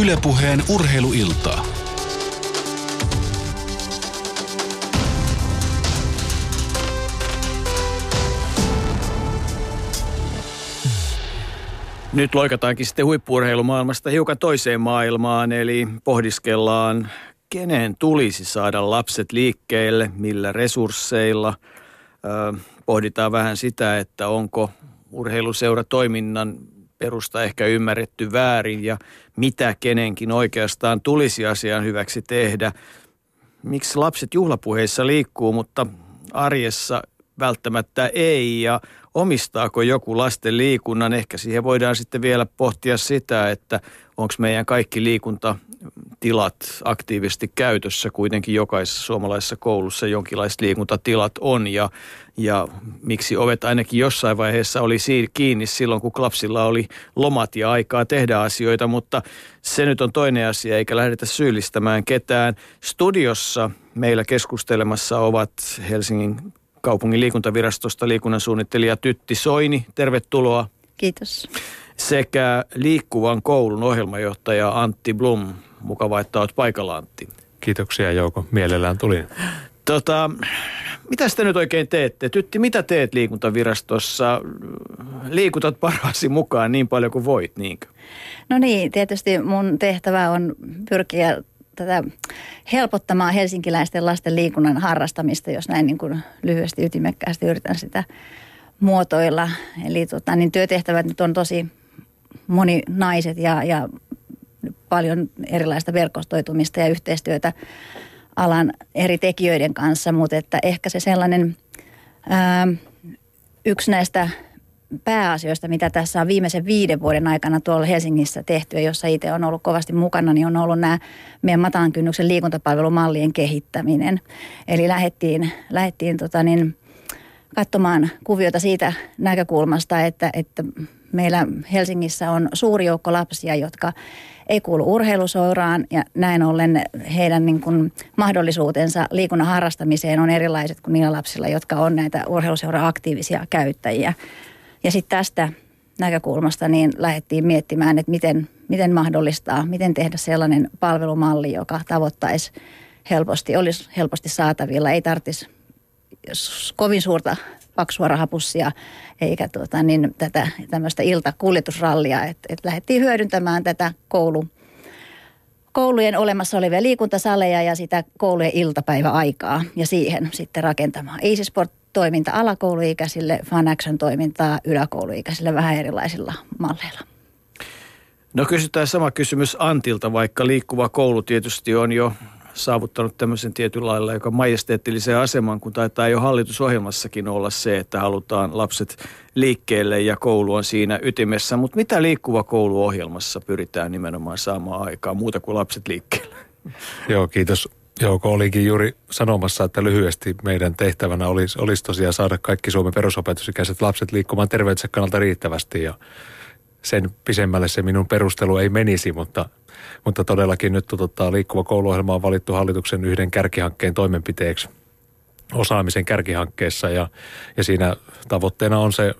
Ylepuheen urheiluiltaa. Nyt loikataankin sitten huippuurheilumaailmasta hiukan toiseen maailmaan, eli pohdiskellaan, kenen tulisi saada lapset liikkeelle, millä resursseilla. pohditaan vähän sitä, että onko urheiluseuratoiminnan perusta ehkä ymmärretty väärin ja mitä kenenkin oikeastaan tulisi asian hyväksi tehdä. Miksi lapset juhlapuheissa liikkuu, mutta arjessa välttämättä ei ja omistaako joku lasten liikunnan. Ehkä siihen voidaan sitten vielä pohtia sitä, että onko meidän kaikki liikuntatilat aktiivisesti käytössä. Kuitenkin jokaisessa suomalaisessa koulussa jonkinlaiset liikuntatilat on ja, ja miksi ovet ainakin jossain vaiheessa oli kiinni silloin, kun lapsilla oli lomat ja aikaa tehdä asioita, mutta se nyt on toinen asia eikä lähdetä syyllistämään ketään. Studiossa meillä keskustelemassa ovat Helsingin kaupungin liikuntavirastosta liikunnan suunnittelija Tytti Soini. Tervetuloa. Kiitos. Sekä liikkuvan koulun ohjelmajohtaja Antti Blum. Mukava, että olet paikalla Antti. Kiitoksia Jouko, mielellään tulin. Tota, mitä te nyt oikein teette? Tytti, mitä teet liikuntavirastossa? Liikutat parhaasi mukaan niin paljon kuin voit, niinkö? No niin, tietysti mun tehtävä on pyrkiä tätä helpottamaan helsinkiläisten lasten liikunnan harrastamista, jos näin niin kuin lyhyesti ytimekkäästi yritän sitä muotoilla. Eli tota, niin työtehtävät nyt on tosi moninaiset ja, ja paljon erilaista verkostoitumista ja yhteistyötä alan eri tekijöiden kanssa, mutta että ehkä se sellainen ää, yksi näistä pääasioista, mitä tässä on viimeisen viiden vuoden aikana tuolla Helsingissä tehty, ja jossa itse on ollut kovasti mukana, niin on ollut nämä meidän matalan kynnyksen liikuntapalvelumallien kehittäminen. Eli lähdettiin, lähdettiin tota niin, katsomaan kuviota siitä näkökulmasta, että, että meillä Helsingissä on suuri joukko lapsia, jotka ei kuulu urheiluseuraan ja näin ollen heidän niin kuin mahdollisuutensa liikunnan harrastamiseen on erilaiset kuin niillä lapsilla, jotka on näitä urheiluseura aktiivisia käyttäjiä. Ja sitten tästä näkökulmasta niin lähdettiin miettimään, että miten, miten mahdollistaa, miten tehdä sellainen palvelumalli, joka tavoittaisi helposti, olisi helposti saatavilla. Ei tarvitsisi kovin suurta paksua rahapussia eikä tuota, niin tätä tämmöistä iltakuljetusrallia. Että et lähdettiin hyödyntämään tätä koulu, koulujen olemassa olevia liikuntasaleja ja sitä koulujen iltapäiväaikaa ja siihen sitten rakentamaan Easy toiminta alakouluikäisille, Fun Action-toimintaa yläkouluikäisille vähän erilaisilla malleilla. No kysytään sama kysymys Antilta, vaikka liikkuva koulu tietysti on jo saavuttanut tämmöisen tietyn lailla, joka majesteettilisen aseman, kun taitaa jo hallitusohjelmassakin olla se, että halutaan lapset liikkeelle ja koulu on siinä ytimessä. Mutta mitä liikkuva kouluohjelmassa pyritään nimenomaan saamaan aikaa muuta kuin lapset liikkeelle? Joo, kiitos Jouko olikin juuri sanomassa, että lyhyesti meidän tehtävänä olisi, olisi tosiaan saada kaikki Suomen perusopetusikäiset lapset liikkumaan terveytensä kannalta riittävästi ja sen pisemmälle se minun perustelu ei menisi, mutta, mutta todellakin nyt tota, liikkuva kouluohjelma on valittu hallituksen yhden kärkihankkeen toimenpiteeksi osaamisen kärkihankkeessa ja, ja siinä tavoitteena on se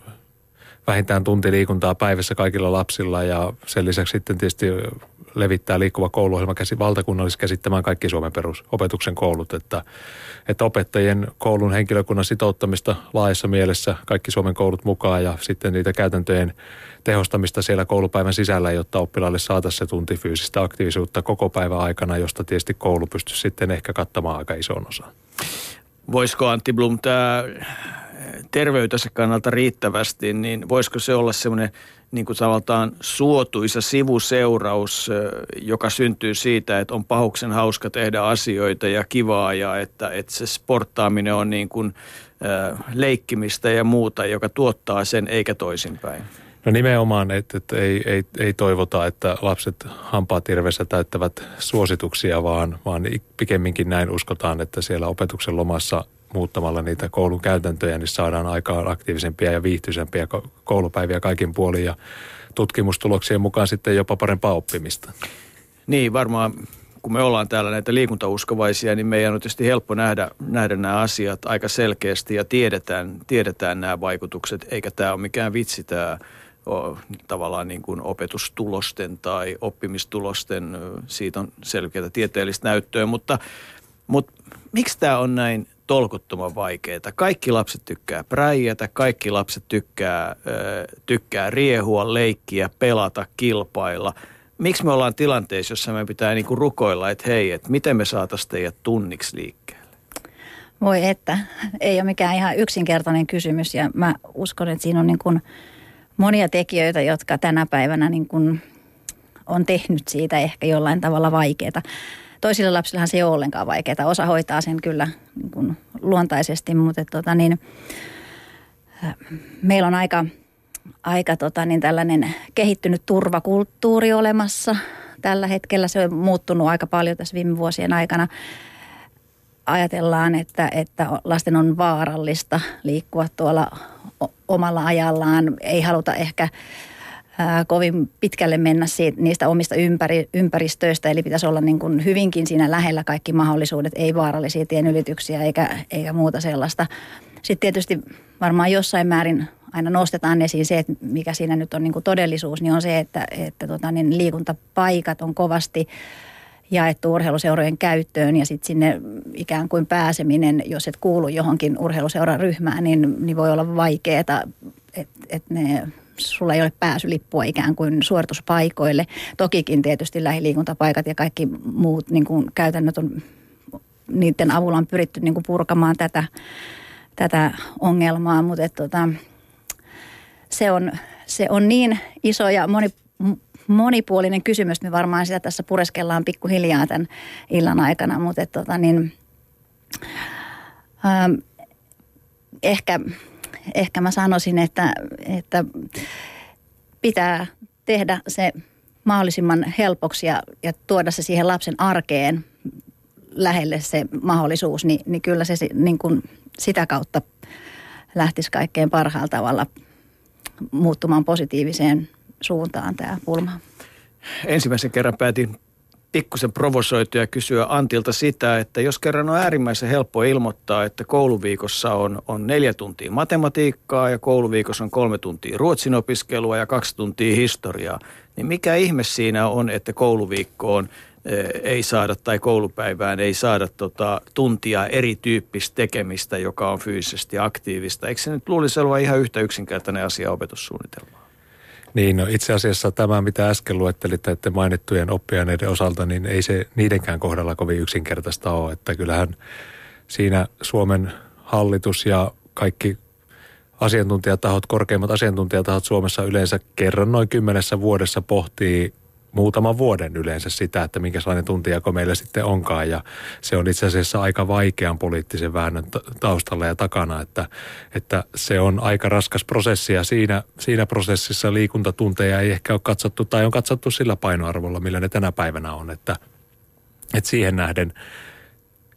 vähintään tunti liikuntaa päivässä kaikilla lapsilla ja sen lisäksi sitten tietysti levittää liikkuva kouluohjelma käsi, valtakunnallisesti käsittämään kaikki Suomen perusopetuksen koulut, että, että opettajien koulun henkilökunnan sitouttamista laajassa mielessä kaikki Suomen koulut mukaan ja sitten niitä käytäntöjen tehostamista siellä koulupäivän sisällä, jotta oppilaille saataisiin se tunti fyysistä aktiivisuutta koko päivän aikana, josta tietysti koulu pystyisi sitten ehkä kattamaan aika ison osan. Voisiko Antti Blum tämä terveytensä kannalta riittävästi, niin voisiko se olla semmoinen niin kuin tavallaan suotuisa sivuseuraus, joka syntyy siitä, että on pahuksen hauska tehdä asioita ja kivaa ja että, että se sporttaaminen on niin kuin, leikkimistä ja muuta, joka tuottaa sen eikä toisinpäin. No nimenomaan, että, että ei, ei, ei toivota, että lapset hampaatirvessä täyttävät suosituksia, vaan, vaan pikemminkin näin uskotaan, että siellä opetuksen lomassa muuttamalla niitä koulun käytäntöjä, niin saadaan aikaan aktiivisempia ja viihtyisempiä koulupäiviä kaikin puolin ja tutkimustuloksien mukaan sitten jopa parempaa oppimista. Niin, varmaan kun me ollaan täällä näitä liikuntauskovaisia, niin meidän on tietysti helppo nähdä, nähdä nämä asiat aika selkeästi ja tiedetään, tiedetään nämä vaikutukset, eikä tämä ole mikään vitsi tämä tavallaan niin kuin opetustulosten tai oppimistulosten, siitä on selkeää tieteellistä näyttöä, mutta, mutta miksi tämä on näin tolkuttoman vaikeaa? Kaikki lapset tykkää präijätä, kaikki lapset tykkää, tykkää riehua, leikkiä, pelata, kilpailla. Miksi me ollaan tilanteessa, jossa me pitää niin kuin rukoilla, että hei, että miten me saataisiin teidät tunniksi liikkeelle? Voi että, ei ole mikään ihan yksinkertainen kysymys ja mä uskon, että siinä on niin monia tekijöitä, jotka tänä päivänä niin kuin on tehnyt siitä ehkä jollain tavalla vaikeaa. Toisille lapsillehan se ei ole ollenkaan vaikeaa. Osa hoitaa sen kyllä niin kuin luontaisesti, mutta tota niin, äh, meillä on aika, aika tota niin tällainen kehittynyt turvakulttuuri olemassa. Tällä hetkellä se on muuttunut aika paljon tässä viime vuosien aikana ajatellaan, että, että lasten on vaarallista liikkua tuolla omalla ajallaan. Ei haluta ehkä kovin pitkälle mennä siitä, niistä omista ympäri, ympäristöistä, eli pitäisi olla niin kuin hyvinkin siinä lähellä kaikki mahdollisuudet, ei vaarallisia tienylityksiä eikä, eikä muuta sellaista. Sitten tietysti varmaan jossain määrin aina nostetaan esiin se, että mikä siinä nyt on niin kuin todellisuus, niin on se, että, että tota, niin liikuntapaikat on kovasti jaettu urheiluseurojen käyttöön ja sitten sinne ikään kuin pääseminen, jos et kuulu johonkin urheiluseuran ryhmään, niin, niin voi olla vaikeaa, että et ne sulla ei ole pääsylippua ikään kuin suorituspaikoille. Tokikin tietysti lähiliikuntapaikat ja kaikki muut niin kuin käytännöt on, niiden avulla on pyritty niin kuin purkamaan tätä, tätä ongelmaa, mutta et, tota, se, on, se on niin iso ja moni, monipuolinen kysymys. Me varmaan sitä tässä pureskellaan pikkuhiljaa tämän illan aikana, mutta et, tota, niin, ähm, ehkä, ehkä mä sanoisin, että, että pitää tehdä se mahdollisimman helpoksi ja, ja tuoda se siihen lapsen arkeen lähelle se mahdollisuus, niin, niin kyllä se niin kuin sitä kautta lähtisi kaikkein parhaalla tavalla muuttumaan positiiviseen suuntaan tämä pulma. Ensimmäisen kerran päätin pikkusen provosoitua ja kysyä Antilta sitä, että jos kerran on äärimmäisen helppo ilmoittaa, että kouluviikossa on, on neljä tuntia matematiikkaa ja kouluviikossa on kolme tuntia ruotsin opiskelua ja kaksi tuntia historiaa, niin mikä ihme siinä on, että kouluviikkoon eh, ei saada tai koulupäivään ei saada tota, tuntia erityyppistä tekemistä, joka on fyysisesti aktiivista. Eikö se nyt luulisi olla ihan yhtä yksinkertainen asia opetussuunnitelmaa? Niin, no itse asiassa tämä, mitä äsken luettelitte, että mainittujen oppiaineiden osalta, niin ei se niidenkään kohdalla kovin yksinkertaista ole. Että kyllähän siinä Suomen hallitus ja kaikki asiantuntijatahot, korkeimmat asiantuntijatahot Suomessa yleensä kerran noin kymmenessä vuodessa pohtii muutaman vuoden yleensä sitä, että minkälainen tuntijako meillä sitten onkaan. Ja se on itse asiassa aika vaikean poliittisen väännön taustalla ja takana, että, että se on aika raskas prosessi ja siinä, siinä prosessissa liikuntatunteja ei ehkä ole katsottu tai on katsottu sillä painoarvolla, millä ne tänä päivänä on, että, että siihen nähden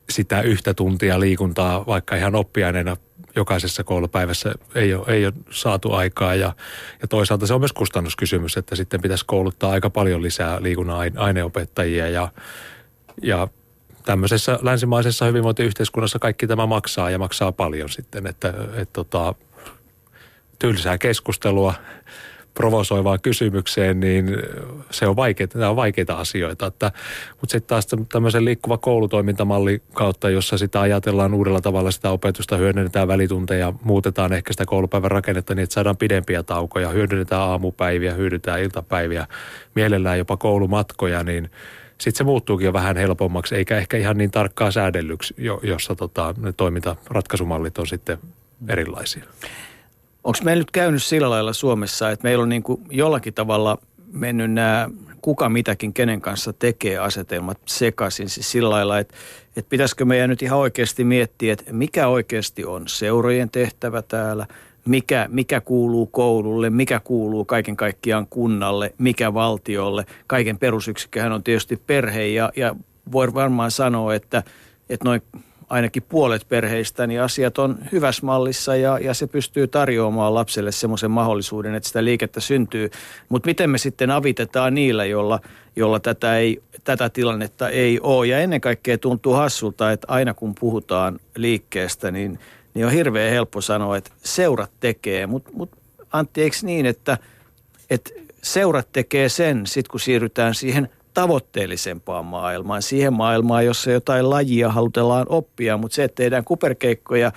sitä yhtä tuntia liikuntaa vaikka ihan oppiaineena jokaisessa koulupäivässä ei ole, ei ole saatu aikaa. Ja, ja toisaalta se on myös kustannuskysymys, että sitten pitäisi kouluttaa aika paljon lisää liikunnan aineopettajia. Ja, ja tämmöisessä länsimaisessa hyvinvointiyhteiskunnassa kaikki tämä maksaa ja maksaa paljon sitten, että et tota, tylsää keskustelua provosoivaan kysymykseen, niin se on vaikeita, nämä on vaikeita asioita. Että, mutta sitten taas tämmöisen liikkuva koulutoimintamalli kautta, jossa sitä ajatellaan uudella tavalla sitä opetusta, hyödynnetään välitunteja, muutetaan ehkä sitä koulupäivän rakennetta niin, että saadaan pidempiä taukoja, hyödynnetään aamupäiviä, hyödyntää iltapäiviä, mielellään jopa koulumatkoja, niin sitten se muuttuukin jo vähän helpommaksi, eikä ehkä ihan niin tarkkaa säädellyksi, jossa tota, ne toimintaratkaisumallit on sitten erilaisia. Onko meillä nyt käynyt sillä lailla Suomessa, että meillä on niin kuin jollakin tavalla mennyt nämä kuka mitäkin kenen kanssa tekee asetelmat sekaisin. Siis sillä lailla, että, että pitäisikö meidän nyt ihan oikeasti miettiä, että mikä oikeasti on seurojen tehtävä täällä, mikä, mikä kuuluu koululle, mikä kuuluu kaiken kaikkiaan kunnalle, mikä valtiolle. Kaiken perusyksikköhän on tietysti perhe ja, ja voi varmaan sanoa, että, että noin ainakin puolet perheistä, niin asiat on hyvässä mallissa ja, ja se pystyy tarjoamaan lapselle semmoisen mahdollisuuden, että sitä liikettä syntyy. Mutta miten me sitten avitetaan niillä, jolla, jolla tätä, ei, tätä tilannetta ei ole. Ja ennen kaikkea tuntuu hassulta, että aina kun puhutaan liikkeestä, niin, niin on hirveän helppo sanoa, että seurat tekee. Mutta mut, Antti, eikö niin, että että seurat tekee sen, sit kun siirrytään siihen tavoitteellisempaan maailmaan, siihen maailmaan, jossa jotain lajia halutellaan oppia, mutta se, että tehdään kuperkeikkoja,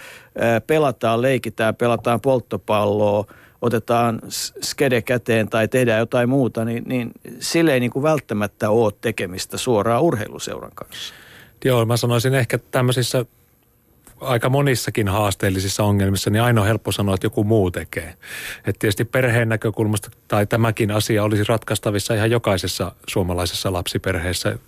pelataan, leikitään, pelataan polttopalloa, otetaan skede käteen tai tehdään jotain muuta, niin, niin sille ei niin kuin välttämättä ole tekemistä suoraan urheiluseuran kanssa. Joo, mä sanoisin ehkä tämmöisissä aika monissakin haasteellisissa ongelmissa, niin aina on helppo sanoa, että joku muu tekee. Et tietysti perheen näkökulmasta tai tämäkin asia olisi ratkaistavissa ihan jokaisessa suomalaisessa lapsiperheessä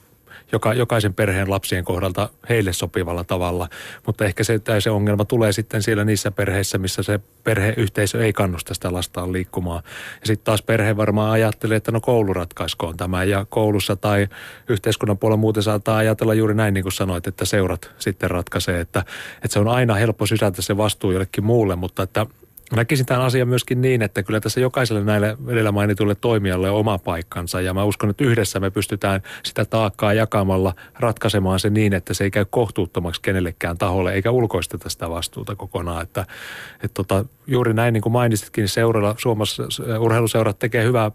joka, jokaisen perheen lapsien kohdalta heille sopivalla tavalla. Mutta ehkä se, se ongelma tulee sitten siellä niissä perheissä, missä se perheyhteisö ei kannusta sitä lastaan liikkumaan. Ja sitten taas perhe varmaan ajattelee, että no koulu ratkaiskoon tämä. Ja koulussa tai yhteiskunnan puolella muuten saattaa ajatella juuri näin, niin kuin sanoit, että seurat sitten ratkaisee. Että, että se on aina helppo sysätä se vastuu jollekin muulle, mutta että Näkisin tämän asian myöskin niin, että kyllä tässä jokaiselle näille edellä mainitulle toimijalle on oma paikkansa ja mä uskon, että yhdessä me pystytään sitä taakkaa jakamalla ratkaisemaan se niin, että se ei käy kohtuuttomaksi kenellekään taholle eikä ulkoisteta sitä vastuuta kokonaan. Että, että tota, juuri näin niin kuin mainitsitkin, seuralla, Suomessa urheiluseurat tekee hyvää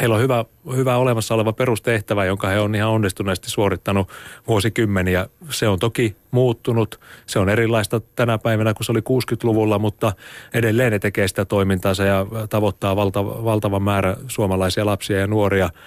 Heillä on hyvä, hyvä olemassa oleva perustehtävä, jonka he on ihan onnistuneesti suorittanut vuosikymmeniä. Se on toki muuttunut. Se on erilaista tänä päivänä kuin se oli 60-luvulla, mutta edelleen ne tekee sitä toimintaansa ja tavoittaa valta, valtavan määrä suomalaisia lapsia ja nuoria –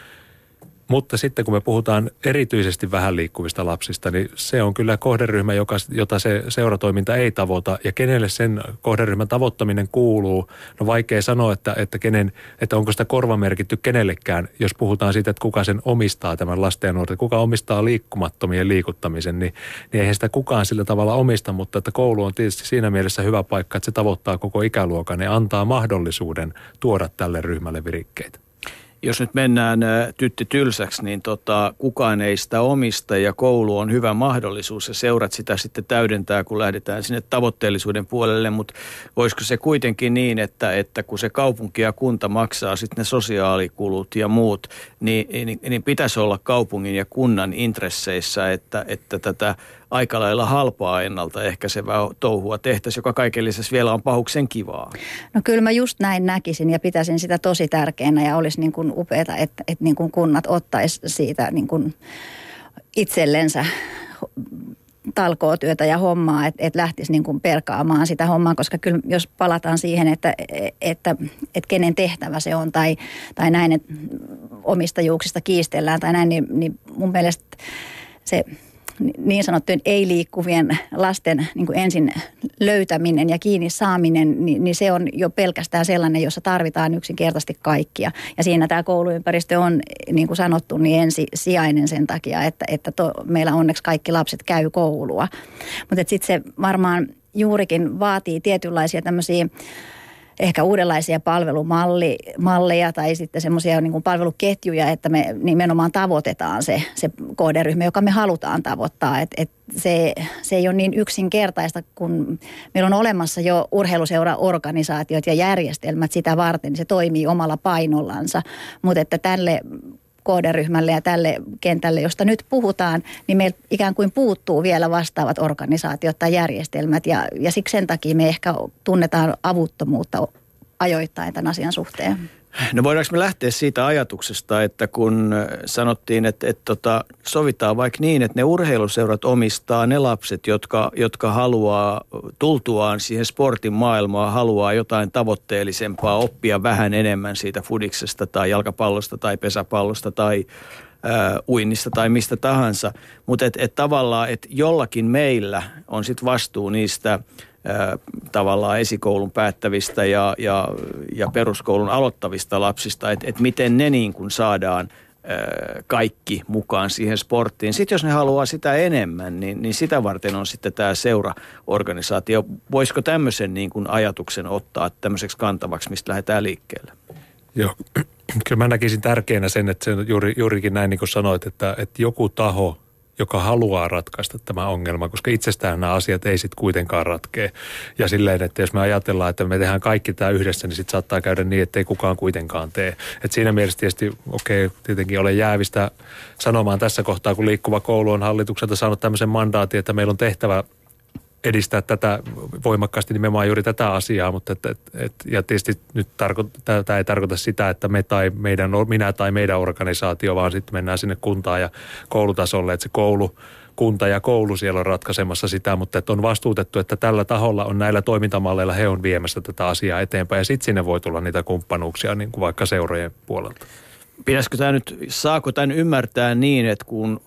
mutta sitten kun me puhutaan erityisesti vähän liikkuvista lapsista, niin se on kyllä kohderyhmä, joka, jota se seuratoiminta ei tavoita. Ja kenelle sen kohderyhmän tavoittaminen kuuluu, no vaikea sanoa, että, että, kenen, että onko sitä korvamerkitty kenellekään, jos puhutaan siitä, että kuka sen omistaa tämän lasten ja nuorten, kuka omistaa liikkumattomien liikuttamisen, niin, niin eihän sitä kukaan sillä tavalla omista, mutta että koulu on tietysti siinä mielessä hyvä paikka, että se tavoittaa koko ikäluokan ja antaa mahdollisuuden tuoda tälle ryhmälle virikkeitä jos nyt mennään tytti tylsäksi, niin tota, kukaan ei sitä omista ja koulu on hyvä mahdollisuus ja seurat sitä sitten täydentää, kun lähdetään sinne tavoitteellisuuden puolelle, mutta voisiko se kuitenkin niin, että, että kun se kaupunki ja kunta maksaa sitten ne sosiaalikulut ja muut, niin, niin, niin pitäisi olla kaupungin ja kunnan intresseissä, että, että tätä aika lailla halpaa ennaltaehkäisevää touhua tehtäisiin, joka kaiken lisäksi vielä on pahuksen kivaa. No kyllä mä just näin näkisin ja pitäisin sitä tosi tärkeänä ja olisi niin kuin upeata, että, että niin kuin kunnat ottaisi siitä niin kuin itsellensä talkootyötä ja hommaa, että et lähtisi niin kuin perkaamaan sitä hommaa, koska kyllä jos palataan siihen, että, että, että kenen tehtävä se on tai, tai näin, että omistajuuksista kiistellään tai näin, niin, niin mun mielestä se niin sanottujen ei-liikkuvien lasten niin kuin ensin löytäminen ja kiinni saaminen, niin, niin se on jo pelkästään sellainen, jossa tarvitaan yksinkertaisesti kaikkia. Ja siinä tämä kouluympäristö on, niin kuin sanottu, niin ensisijainen sen takia, että, että to, meillä onneksi kaikki lapset käy koulua. Mutta sitten se varmaan juurikin vaatii tietynlaisia tämmöisiä ehkä uudenlaisia palvelumalleja tai sitten semmoisia niin palveluketjuja, että me nimenomaan tavoitetaan se, se kohderyhmä, joka me halutaan tavoittaa. Et, et se, se ei ole niin yksinkertaista, kun meillä on olemassa jo urheiluseura-organisaatiot ja järjestelmät sitä varten, niin se toimii omalla painollansa, mutta että tälle kohderyhmälle ja tälle kentälle, josta nyt puhutaan, niin meillä ikään kuin puuttuu vielä vastaavat organisaatiot tai järjestelmät ja, ja siksi sen takia me ehkä tunnetaan avuttomuutta ajoittain tämän asian suhteen. No voidaanko me lähteä siitä ajatuksesta, että kun sanottiin, että, että tota, sovitaan vaikka niin, että ne urheiluseurat omistaa ne lapset, jotka, jotka haluaa tultuaan siihen sportin maailmaan, haluaa jotain tavoitteellisempaa, oppia vähän enemmän siitä fudiksesta tai jalkapallosta tai pesäpallosta tai ää, uinnista tai mistä tahansa. Mutta et, et tavallaan, että jollakin meillä on sitten vastuu niistä – tavallaan esikoulun päättävistä ja, ja, ja peruskoulun aloittavista lapsista, että et miten ne niin kuin saadaan kaikki mukaan siihen sporttiin. Sitten jos ne haluaa sitä enemmän, niin, niin sitä varten on sitten tämä seuraorganisaatio. Voisiko tämmöisen niin kuin ajatuksen ottaa tämmöiseksi kantavaksi, mistä lähdetään liikkeelle? Joo, kyllä mä näkisin tärkeänä sen, että se juuri, juurikin näin niin kuin sanoit, että, että joku taho joka haluaa ratkaista tämä ongelma, koska itsestään nämä asiat ei sitten kuitenkaan ratkee. Ja silleen, että jos me ajatellaan, että me tehdään kaikki tämä yhdessä, niin sitten saattaa käydä niin, että ei kukaan kuitenkaan tee. Et siinä mielessä tietysti, okei, okay, tietenkin olen jäävistä sanomaan tässä kohtaa, kun liikkuva koulu on hallitukselta saanut tämmöisen mandaatin, että meillä on tehtävä edistää tätä voimakkaasti nimenomaan juuri tätä asiaa, mutta et, et, et, ja tietysti nyt tarko, tämä ei tarkoita sitä, että me tai meidän, minä tai meidän organisaatio, vaan sitten mennään sinne kuntaan ja koulutasolle, että se koulu, kunta ja koulu siellä on ratkaisemassa sitä, mutta että on vastuutettu, että tällä taholla on näillä toimintamalleilla he on viemässä tätä asiaa eteenpäin ja sitten sinne voi tulla niitä kumppanuuksia niin kuin vaikka seurojen puolelta. Pitäisikö tämä nyt, saako tämän ymmärtää niin, että kun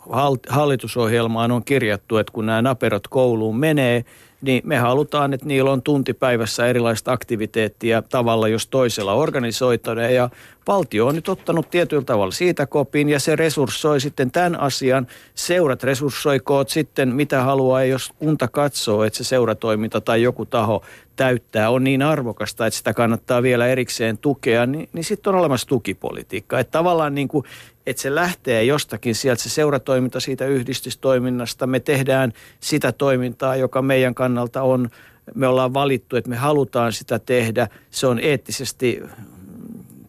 hallitusohjelmaan on kirjattu, että kun nämä naperot kouluun menee, niin me halutaan, että niillä on tuntipäivässä erilaista aktiviteettia tavalla jos toisella organisoituna. Ja valtio on nyt ottanut tietyllä tavalla siitä kopin ja se resurssoi sitten tämän asian. Seurat resurssoikoot sitten mitä haluaa, jos kunta katsoo, että se seuratoiminta tai joku taho täyttää, on niin arvokasta, että sitä kannattaa vielä erikseen tukea, niin, niin sitten on olemassa tukipolitiikka. Että tavallaan niin kuin, että se lähtee jostakin sieltä se seuratoiminta siitä yhdistystoiminnasta. Me tehdään sitä toimintaa, joka meidän kannalta on, me ollaan valittu, että me halutaan sitä tehdä. Se on eettisesti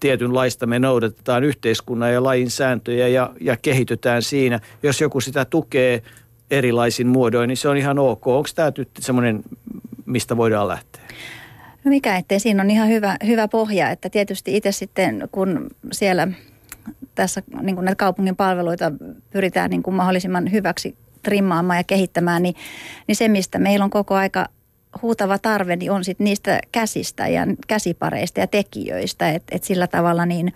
tietynlaista. Me noudatetaan yhteiskunnan ja lajin sääntöjä ja, ja kehitytään siinä. Jos joku sitä tukee erilaisin muodoin, niin se on ihan ok. Onko tämä semmoinen, mistä voidaan lähteä? No mikä ettei, siinä on ihan hyvä, hyvä pohja, että tietysti itse sitten kun siellä tässä niin kuin näitä kaupungin palveluita pyritään niin kuin mahdollisimman hyväksi trimmaamaan ja kehittämään, niin, niin se mistä meillä on koko aika huutava tarve, niin on sitten niistä käsistä ja käsipareista ja tekijöistä, että et sillä tavalla niin,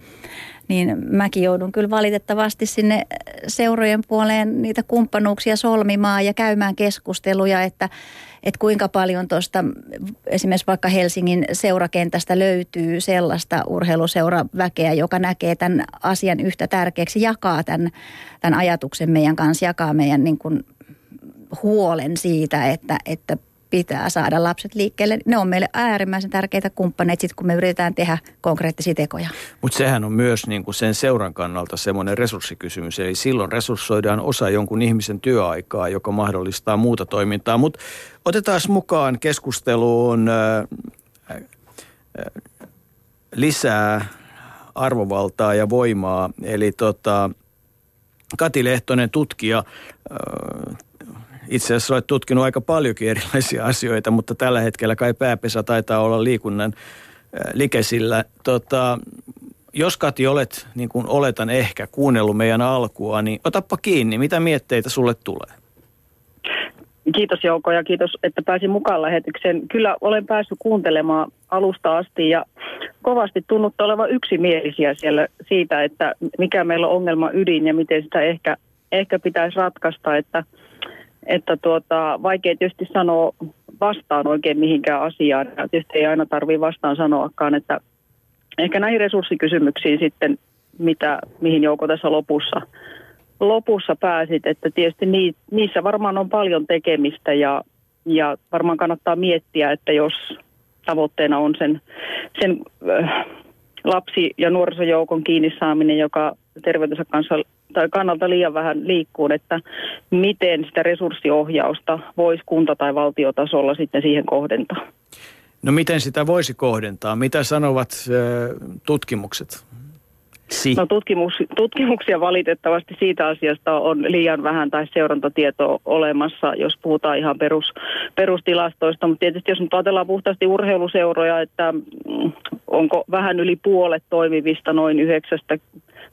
niin mäkin joudun kyllä valitettavasti sinne seurojen puoleen niitä kumppanuuksia solmimaan ja käymään keskusteluja, että, että kuinka paljon tuosta esimerkiksi vaikka Helsingin seurakentästä löytyy sellaista urheiluseuraväkeä, joka näkee tämän asian yhtä tärkeäksi, jakaa tämän, tämän ajatuksen meidän kanssa, jakaa meidän niin kuin huolen siitä, että, että pitää saada lapset liikkeelle. Ne on meille äärimmäisen tärkeitä kumppaneita, sit kun me yritetään tehdä konkreettisia tekoja. Mutta sehän on myös niin kuin sen seuran kannalta semmoinen resurssikysymys. Eli silloin resurssoidaan osa jonkun ihmisen työaikaa, joka mahdollistaa muuta toimintaa. Mutta otetaan mukaan keskusteluun äh, äh, lisää arvovaltaa ja voimaa. Eli tota, Kati Lehtonen, tutkija, itse asiassa olet tutkinut aika paljonkin erilaisia asioita, mutta tällä hetkellä kai pääpesä taitaa olla liikunnan likesillä. Tota, jos Kati olet, niin kuin oletan ehkä, kuunnellut meidän alkua, niin otappa kiinni. Mitä mietteitä sulle tulee? Kiitos Jouko ja kiitos, että pääsin mukaan lähetykseen. Kyllä olen päässyt kuuntelemaan alusta asti ja kovasti tunnutta olevan yksimielisiä siellä siitä, että mikä meillä on ongelma ydin ja miten sitä ehkä, ehkä pitäisi ratkaista. Että – että tuota, vaikea tietysti sanoa vastaan oikein mihinkään asiaan. Ja tietysti ei aina tarvitse vastaan sanoakaan, että ehkä näihin resurssikysymyksiin sitten, mitä, mihin Jouko tässä lopussa, lopussa pääsit, että tietysti ni, niissä varmaan on paljon tekemistä ja, ja varmaan kannattaa miettiä, että jos tavoitteena on sen, sen äh, lapsi- ja nuorisojoukon kiinni saaminen, joka terveytensä kanssa, tai kannalta liian vähän liikkuun, että miten sitä resurssiohjausta voisi kunta- tai valtiotasolla sitten siihen kohdentaa. No miten sitä voisi kohdentaa? Mitä sanovat tutkimukset? Si. No tutkimus, tutkimuksia valitettavasti siitä asiasta on liian vähän tai seurantatietoa olemassa, jos puhutaan ihan perus, perustilastoista. Mutta tietysti jos nyt ajatellaan puhtaasti urheiluseuroja, että mm, onko vähän yli puolet toimivista noin yhdeksästä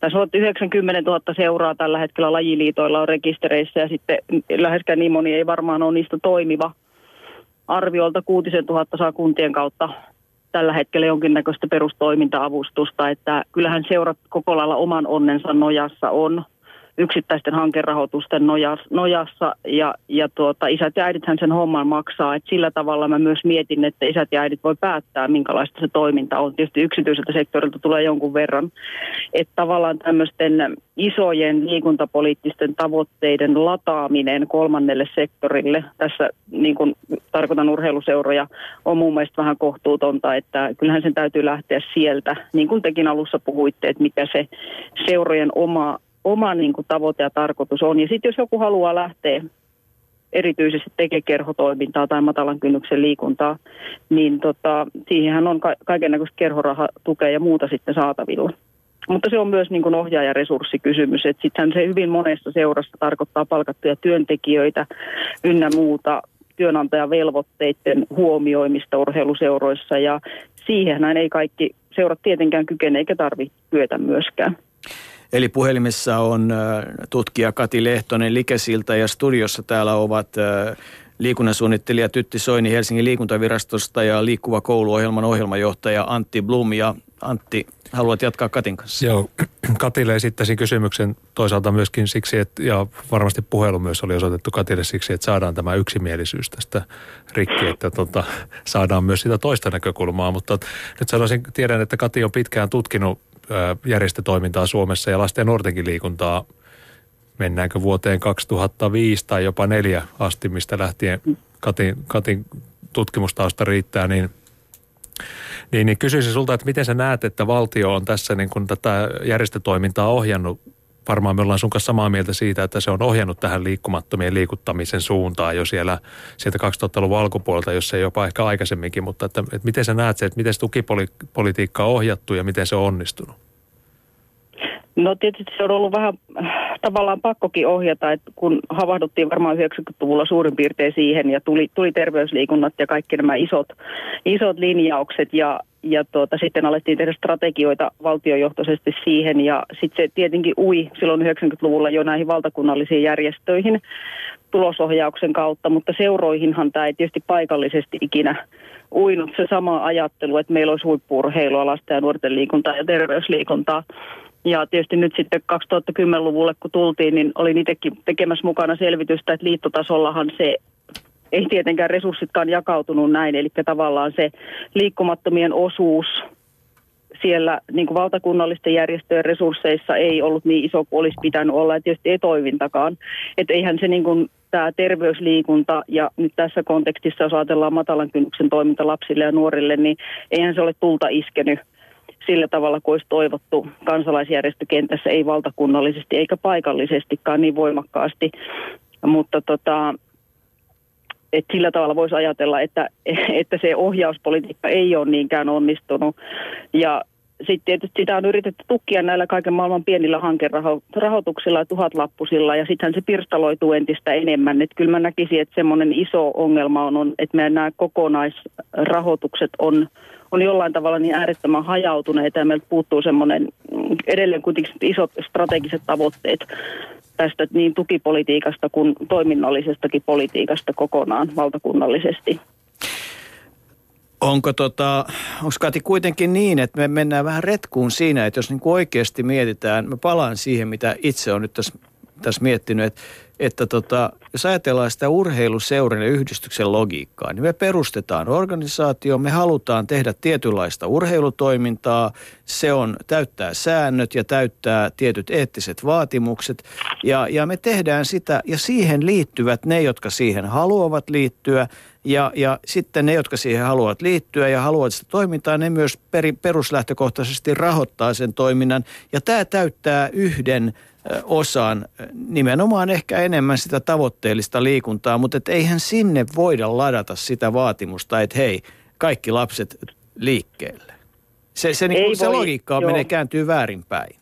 tässä on 90 000 seuraa tällä hetkellä lajiliitoilla on rekistereissä ja sitten läheskään niin moni ei varmaan ole niistä toimiva. Arviolta 6 000 saa kuntien kautta tällä hetkellä jonkinnäköistä perustoiminta-avustusta, että kyllähän seurat koko lailla oman onnensa nojassa on yksittäisten hankerahoitusten nojassa ja, ja tuota, isät ja äidithän sen homman maksaa. Et sillä tavalla mä myös mietin, että isät ja äidit voi päättää, minkälaista se toiminta on. Tietysti yksityiseltä sektorilta tulee jonkun verran. Että tavallaan tämmöisten isojen liikuntapoliittisten tavoitteiden lataaminen kolmannelle sektorille, tässä niin kuin tarkoitan urheiluseuroja, on mun mielestä vähän kohtuutonta, että kyllähän sen täytyy lähteä sieltä, niin kuin tekin alussa puhuitte, että mikä se seurojen oma oma niin kuin, tavoite ja tarkoitus on. Ja sitten jos joku haluaa lähteä erityisesti tekee kerhotoimintaa tai matalan kynnyksen liikuntaa, niin tota, siihenhän on ka- kaiken näköistä kerhorahatukea ja muuta sitten saatavilla. Mutta se on myös niin kuin ohjaajaresurssikysymys, että sittenhän se hyvin monessa seurassa tarkoittaa palkattuja työntekijöitä ynnä muuta. työnantajan velvoitteiden huomioimista urheiluseuroissa ja siihen ei kaikki seurat tietenkään kykene eikä tarvitse kyetä myöskään. Eli puhelimessa on tutkija Kati Lehtonen Likesiltä ja studiossa täällä ovat liikunnansuunnittelija Tytti Soini Helsingin liikuntavirastosta ja Liikkuva kouluohjelman ohjelmajohtaja Antti Blum. Ja Antti, haluat jatkaa Katin kanssa? Joo, Katille esittäisin kysymyksen toisaalta myöskin siksi, että, ja varmasti puhelu myös oli osoitettu Katille siksi, että saadaan tämä yksimielisyys tästä rikki, että tota, saadaan myös sitä toista näkökulmaa. Mutta nyt sanoisin, tiedän, että Kati on pitkään tutkinut järjestötoimintaa Suomessa ja lasten ja nuortenkin liikuntaa. Mennäänkö vuoteen 2005 tai jopa neljä asti, mistä lähtien Katin, Katin tutkimustausta riittää, niin, niin, niin kysyisin sulta, että miten sä näet, että valtio on tässä niin kuin tätä järjestötoimintaa ohjannut varmaan me ollaan sun kanssa samaa mieltä siitä, että se on ohjannut tähän liikkumattomien liikuttamisen suuntaan jo siellä sieltä 2000-luvun alkupuolelta, jos ei jopa ehkä aikaisemminkin, mutta että, että miten sä näet se, että miten se tukipolitiikka on ohjattu ja miten se on onnistunut? No tietysti se on ollut vähän äh, tavallaan pakkokin ohjata, että kun havahduttiin varmaan 90-luvulla suurin piirtein siihen ja tuli, tuli terveysliikunnat ja kaikki nämä isot, isot linjaukset ja, ja tuota, sitten alettiin tehdä strategioita valtiojohtoisesti siihen. Ja sitten se tietenkin ui silloin 90-luvulla jo näihin valtakunnallisiin järjestöihin tulosohjauksen kautta, mutta seuroihinhan tämä ei tietysti paikallisesti ikinä uinut. Se sama ajattelu, että meillä olisi huippurheilua, lasten ja nuorten liikuntaa ja terveysliikuntaa. Ja tietysti nyt sitten 2010-luvulle kun tultiin, niin olin itsekin tekemässä mukana selvitystä, että liittotasollahan se ei tietenkään resurssitkaan jakautunut näin, eli tavallaan se liikkumattomien osuus siellä niin kuin valtakunnallisten järjestöjen resursseissa ei ollut niin iso kuin olisi pitänyt olla, ja tietysti ei toimintakaan. Että eihän se niin kuin, tämä terveysliikunta ja nyt tässä kontekstissa, jos ajatellaan matalan kynnyksen toiminta lapsille ja nuorille, niin eihän se ole tulta iskenyt sillä tavalla kuin olisi toivottu kansalaisjärjestökentässä, ei valtakunnallisesti eikä paikallisestikaan niin voimakkaasti. Mutta tota, et sillä tavalla voisi ajatella, että, että se ohjauspolitiikka ei ole niinkään onnistunut. Ja sitten tietysti sitä on yritetty tukkia näillä kaiken maailman pienillä hankerahoituksilla ja tuhatlappusilla ja sittenhän se pirstaloituu entistä enemmän. Et kyllä mä näkisin, että semmoinen iso ongelma on, on että meidän nämä kokonaisrahoitukset on, on jollain tavalla niin äärettömän hajautuneita ja meiltä puuttuu semmoinen mm, edelleen kuitenkin isot strategiset tavoitteet tästä niin tukipolitiikasta kuin toiminnallisestakin politiikasta kokonaan valtakunnallisesti. Onko tota, onko Kati kuitenkin niin, että me mennään vähän retkuun siinä, että jos niin oikeasti mietitään, mä palaan siihen, mitä itse on nyt tässä, tässä miettinyt, että että tota, jos ajatellaan sitä urheiluseuran ja yhdistyksen logiikkaa, niin me perustetaan organisaatio, me halutaan tehdä tietynlaista urheilutoimintaa, se on täyttää säännöt ja täyttää tietyt eettiset vaatimukset ja, ja me tehdään sitä ja siihen liittyvät ne, jotka siihen haluavat liittyä ja, ja sitten ne, jotka siihen haluavat liittyä ja haluavat sitä toimintaa, ne myös peri, peruslähtökohtaisesti rahoittaa sen toiminnan ja tämä täyttää yhden osaan nimenomaan ehkä enemmän sitä tavoitteellista liikuntaa, mutta et eihän sinne voida ladata sitä vaatimusta, että hei, kaikki lapset liikkeelle. Se, se, niin se logiikka joo. menee kääntyy väärinpäin.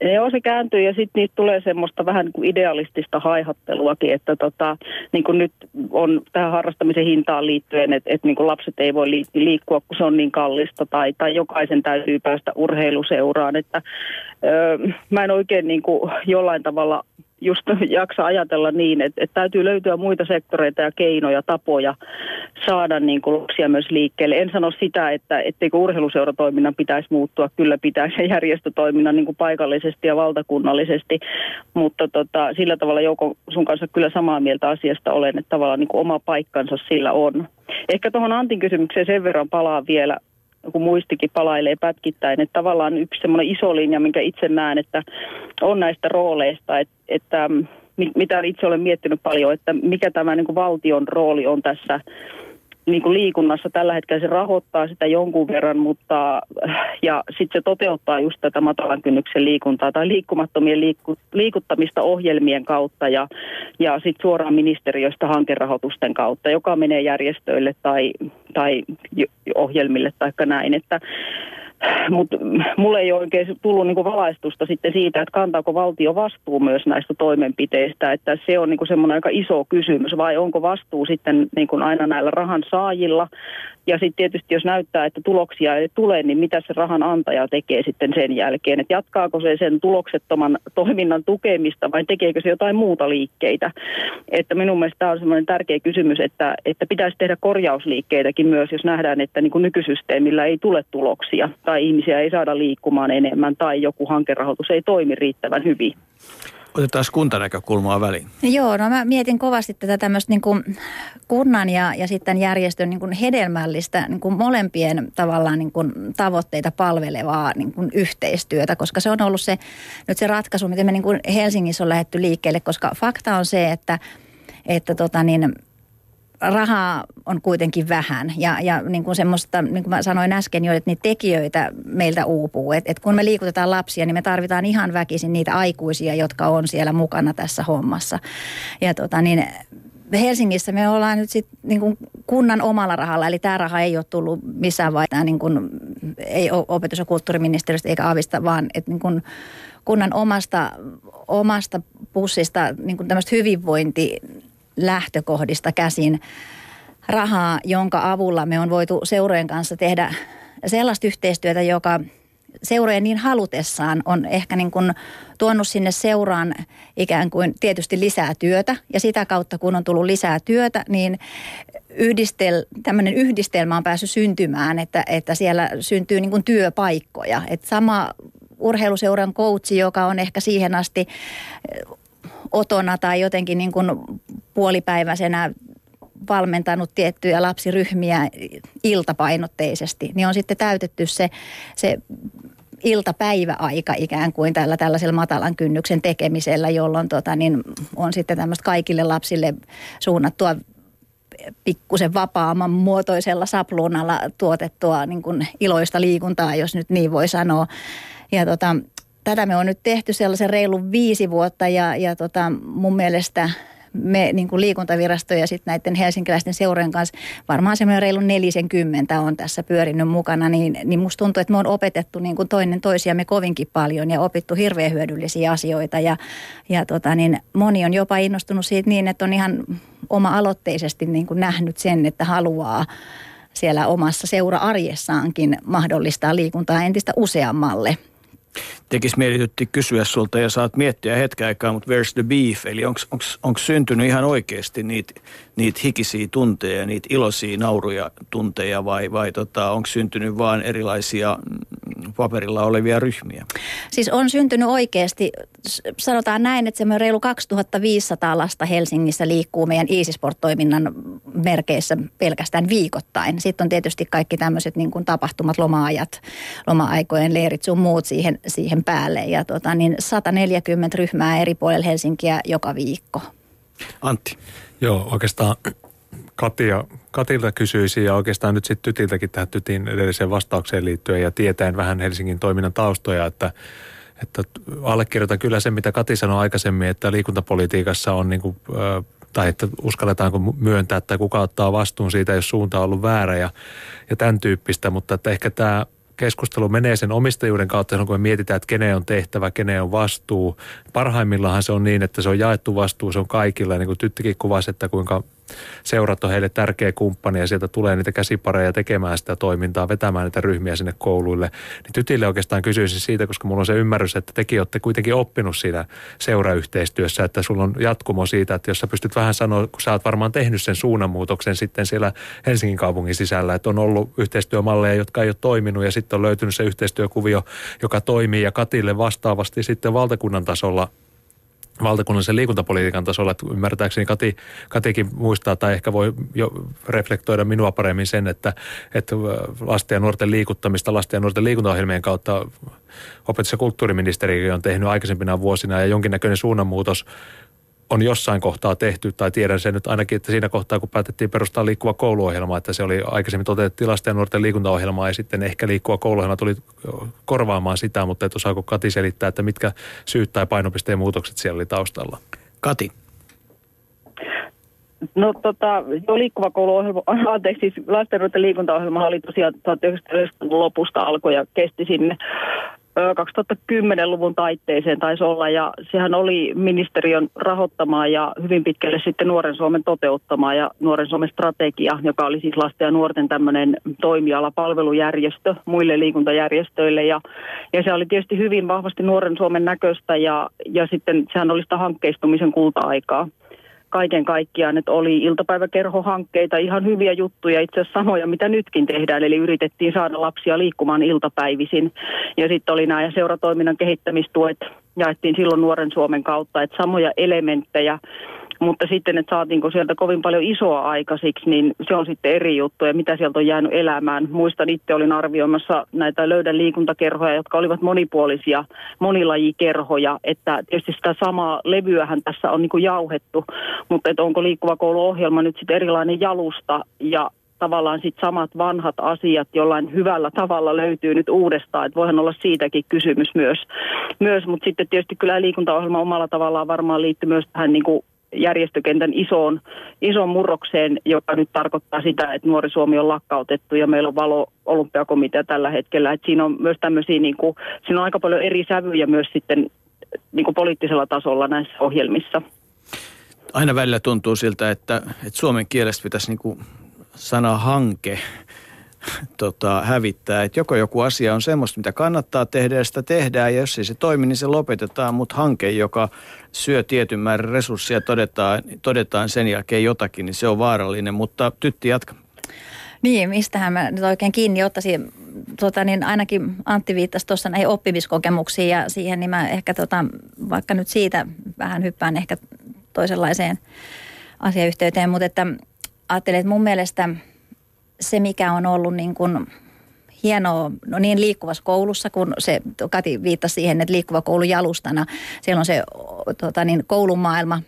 Joo, se kääntyy ja sitten niistä tulee semmoista vähän niin kuin idealistista haihatteluakin, että tota, niin kuin nyt on tähän harrastamisen hintaan liittyen, että, että niin kuin lapset ei voi liikkua, kun se on niin kallista tai, tai jokaisen täytyy päästä urheiluseuraan. Että, öö, mä en oikein niin kuin jollain tavalla just jaksa ajatella niin, että, että täytyy löytyä muita sektoreita ja keinoja, tapoja saada niin kuin lapsia myös liikkeelle. En sano sitä, että etteikö urheiluseuratoiminnan pitäisi muuttua, kyllä pitäisi järjestötoiminnan niin kuin paikallisesti ja valtakunnallisesti, mutta tota, sillä tavalla Jouko sun kanssa kyllä samaa mieltä asiasta olen, että tavallaan niin kuin oma paikkansa sillä on. Ehkä tuohon Antin kysymykseen sen verran palaa vielä, kun muistikin palailee pätkittäin, että tavallaan yksi semmoinen iso linja, minkä itse näen, että on näistä rooleista, että, että mitä itse olen miettinyt paljon, että mikä tämä niin kuin valtion rooli on tässä niin kuin liikunnassa tällä hetkellä se rahoittaa sitä jonkun verran, mutta ja sitten se toteuttaa just tätä matalan kynnyksen liikuntaa tai liikkumattomien liikku, liikuttamista ohjelmien kautta ja, ja sitten suoraan ministeriöstä hankerahoitusten kautta, joka menee järjestöille tai, tai ohjelmille tai näin. Että mutta mulle ei oikein tullut niin valaistusta sitten siitä, että kantaako valtio vastuu myös näistä toimenpiteistä, että se on niin semmoinen aika iso kysymys, vai onko vastuu sitten niin aina näillä rahan saajilla, ja sitten tietysti jos näyttää, että tuloksia ei tule, niin mitä se rahan antaja tekee sitten sen jälkeen, että jatkaako se sen tuloksettoman toiminnan tukemista vai tekeekö se jotain muuta liikkeitä. Että minun mielestä tämä on semmoinen tärkeä kysymys, että, että pitäisi tehdä korjausliikkeitäkin myös, jos nähdään, että niin kuin nykysysteemillä ei tule tuloksia tai ihmisiä ei saada liikkumaan enemmän tai joku hankerahoitus ei toimi riittävän hyvin. Otetaan kuntanäkökulmaa väliin. Joo, no mä mietin kovasti tätä tämmöistä niin kuin kunnan ja, ja sitten järjestön niin kuin hedelmällistä niin kuin molempien tavallaan niin kuin tavoitteita palvelevaa niin kuin yhteistyötä, koska se on ollut se, nyt se ratkaisu, miten me niin kuin Helsingissä on lähdetty liikkeelle, koska fakta on se, että, että tota niin, rahaa on kuitenkin vähän ja, ja niin kuin semmoista, niin kuin mä sanoin äsken jo, että niitä tekijöitä meiltä uupuu. Et, et kun me liikutetaan lapsia, niin me tarvitaan ihan väkisin niitä aikuisia, jotka on siellä mukana tässä hommassa. Ja tota niin, Helsingissä me ollaan nyt sitten niin kunnan omalla rahalla, eli tämä raha ei ole tullut missään vaiheessa, niin kuin, ei opetus- ja kulttuuriministeriöstä eikä avista, vaan että niin kuin kunnan omasta, omasta pussista niin kuin tämmöistä hyvinvointi lähtökohdista käsin rahaa, jonka avulla me on voitu seurojen kanssa tehdä sellaista yhteistyötä, joka seurojen niin halutessaan on ehkä niin kuin tuonut sinne seuraan ikään kuin tietysti lisää työtä. Ja sitä kautta, kun on tullut lisää työtä, niin yhdistel, tämmöinen yhdistelmä on päässyt syntymään, että, että siellä syntyy niin kuin työpaikkoja. Että sama urheiluseuran coachi, joka on ehkä siihen asti otona tai jotenkin niin kuin puolipäiväisenä valmentanut tiettyjä lapsiryhmiä iltapainotteisesti, niin on sitten täytetty se, se iltapäiväaika ikään kuin tällä tällaisella matalan kynnyksen tekemisellä, jolloin tota, niin on sitten tämmöistä kaikille lapsille suunnattua pikkusen vapaamman muotoisella sapluunalla tuotettua niin kuin iloista liikuntaa, jos nyt niin voi sanoa. Ja tota, tätä me on nyt tehty sellaisen reilun viisi vuotta ja, ja tota, mun mielestä me niin kuin liikuntavirasto ja sitten näiden helsinkiläisten seurojen kanssa varmaan semmoinen reilu 40 on tässä pyörinyt mukana, niin, niin musta tuntuu, että me on opetettu niin kuin toinen toisiamme kovinkin paljon ja opittu hirveän hyödyllisiä asioita ja, ja tota, niin moni on jopa innostunut siitä niin, että on ihan oma-aloitteisesti niin kuin nähnyt sen, että haluaa siellä omassa seura-arjessaankin mahdollistaa liikuntaa entistä useammalle tekisi mielitytti kysyä sulta ja saat miettiä hetken aikaa, mutta where's the beef? Eli onko syntynyt ihan oikeasti niitä niit hikisiä tunteja, niitä iloisia nauruja tunteja vai, vai tota, onko syntynyt vain erilaisia mm, paperilla olevia ryhmiä? Siis on syntynyt oikeasti, sanotaan näin, että semmoinen reilu 2500 lasta Helsingissä liikkuu meidän Easysport-toiminnan merkeissä pelkästään viikoittain. Sitten on tietysti kaikki tämmöiset niin kuin tapahtumat, loma-ajat, loma-aikojen leirit sun muut siihen, siihen päälle. Ja tota, niin 140 ryhmää eri puolilla Helsinkiä joka viikko. Antti. Joo, oikeastaan Katia, Katilta kysyisin ja oikeastaan nyt sitten Tytiltäkin tähän Tytin edelliseen vastaukseen liittyen ja tietäen vähän Helsingin toiminnan taustoja, että että allekirjoitan kyllä sen, mitä Kati sanoi aikaisemmin, että liikuntapolitiikassa on niin kuin, tai että uskalletaanko myöntää, että kuka ottaa vastuun siitä, jos suunta on ollut väärä ja, ja tämän tyyppistä, mutta että ehkä tämä keskustelu menee sen omistajuuden kautta, kun me mietitään, että kenen on tehtävä, kenen on vastuu. Parhaimmillaan se on niin, että se on jaettu vastuu, se on kaikilla. niin kuin Tyttikin kuvasi, että kuinka seurat on heille tärkeä kumppani ja sieltä tulee niitä käsipareja tekemään sitä toimintaa, vetämään niitä ryhmiä sinne kouluille. Niin tytille oikeastaan kysyisin siitä, koska mulla on se ymmärrys, että tekin olette kuitenkin oppinut siinä seurayhteistyössä, että sulla on jatkumo siitä, että jos sä pystyt vähän sanoa, kun sä oot varmaan tehnyt sen suunnanmuutoksen sitten siellä Helsingin kaupungin sisällä, että on ollut yhteistyömalleja, jotka ei ole toiminut ja sitten on löytynyt se yhteistyökuvio, joka toimii ja Katille vastaavasti sitten valtakunnan tasolla valtakunnallisen liikuntapolitiikan tasolla, että ymmärtääkseni Kati, Katikin muistaa tai ehkä voi jo reflektoida minua paremmin sen, että, että lasten ja nuorten liikuttamista lasten ja nuorten liikuntaohjelmien kautta opetus- ja kulttuuriministeri on tehnyt aikaisempina vuosina ja jonkinnäköinen suunnanmuutos on jossain kohtaa tehty, tai tiedän sen nyt ainakin, että siinä kohtaa, kun päätettiin perustaa liikkuva kouluohjelma, että se oli aikaisemmin toteutettiin lasten ja nuorten liikuntaohjelmaa, ja sitten ehkä liikkuva kouluohjelma tuli korvaamaan sitä, mutta et osaako Kati selittää, että mitkä syyt tai painopisteen muutokset siellä oli taustalla? Kati. No tota, jo liikkuva kouluohjelma, anteeksi, siis lastenruuden liikuntaohjelma oli tosiaan 1990 lopusta alkoi ja kesti sinne 2010-luvun taitteeseen taisi olla ja sehän oli ministeriön rahoittamaa ja hyvin pitkälle sitten Nuoren Suomen toteuttamaa ja Nuoren Suomen strategia, joka oli siis lasten ja nuorten tämmöinen toimiala, palvelujärjestö muille liikuntajärjestöille. Ja, ja se oli tietysti hyvin vahvasti Nuoren Suomen näköistä ja, ja sitten sehän oli sitä hankkeistumisen kulta-aikaa kaiken kaikkiaan, että oli iltapäiväkerhohankkeita, ihan hyviä juttuja, itse asiassa samoja, mitä nytkin tehdään, eli yritettiin saada lapsia liikkumaan iltapäivisin. Ja sitten oli nämä seuratoiminnan kehittämistuet, jaettiin silloin Nuoren Suomen kautta, että samoja elementtejä mutta sitten, että saatiinko sieltä kovin paljon isoa aikaisiksi, niin se on sitten eri juttu ja mitä sieltä on jäänyt elämään. Muistan itse olin arvioimassa näitä löydän liikuntakerhoja, jotka olivat monipuolisia, monilajikerhoja, että tietysti sitä samaa levyähän tässä on niin kuin jauhettu, mutta että onko liikkuva kouluohjelma nyt sitten erilainen jalusta ja tavallaan sitten samat vanhat asiat jollain hyvällä tavalla löytyy nyt uudestaan. Että voihan olla siitäkin kysymys myös. myös mutta sitten tietysti kyllä liikuntaohjelma omalla tavallaan varmaan liittyy myös tähän niin kuin järjestökentän isoon, isoon murrokseen, joka nyt tarkoittaa sitä, että Nuori Suomi on lakkautettu ja meillä on valo olympiakomitea tällä hetkellä. Että siinä on myös tämmöisiä, niin kuin, siinä on aika paljon eri sävyjä myös sitten niin kuin poliittisella tasolla näissä ohjelmissa. Aina välillä tuntuu siltä, että, että suomen kielestä pitäisi niin kuin sana hanke tota, hävittää. Että joko joku asia on semmoista, mitä kannattaa tehdä ja sitä tehdään ja jos ei se toimi, niin se lopetetaan. Mutta hanke, joka syö tietyn määrän resursseja, todetaan, todetaan sen jälkeen jotakin, niin se on vaarallinen. Mutta tytti jatka. Niin, mistähän mä nyt oikein kiinni ottaisin. Tota, niin ainakin Antti viittasi tuossa näihin oppimiskokemuksiin ja siihen, niin mä ehkä tota, vaikka nyt siitä vähän hyppään ehkä toisenlaiseen asiayhteyteen, mutta että ajattelen, että mun mielestä – se, mikä on ollut niin kuin hienoa, no niin liikkuvassa koulussa, kun se Kati viittasi siihen, että liikkuva koulu jalustana, siellä on se tota niin, koulumaailma,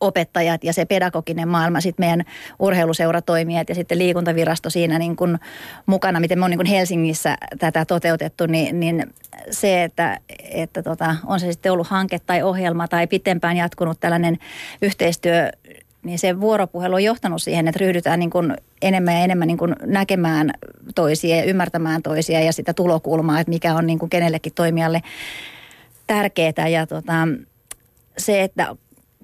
opettajat ja se pedagoginen maailma, sitten meidän urheiluseuratoimijat ja sitten liikuntavirasto siinä niin kuin mukana, miten me on niin kuin Helsingissä tätä toteutettu, niin, niin se, että, että tota, on se sitten ollut hanke tai ohjelma tai pitempään jatkunut tällainen yhteistyö niin se vuoropuhelu on johtanut siihen, että ryhdytään niin kuin enemmän ja enemmän niin kuin näkemään toisia ja ymmärtämään toisia ja sitä tulokulmaa, että mikä on niin kuin kenellekin toimijalle tärkeää. Ja tota, se, että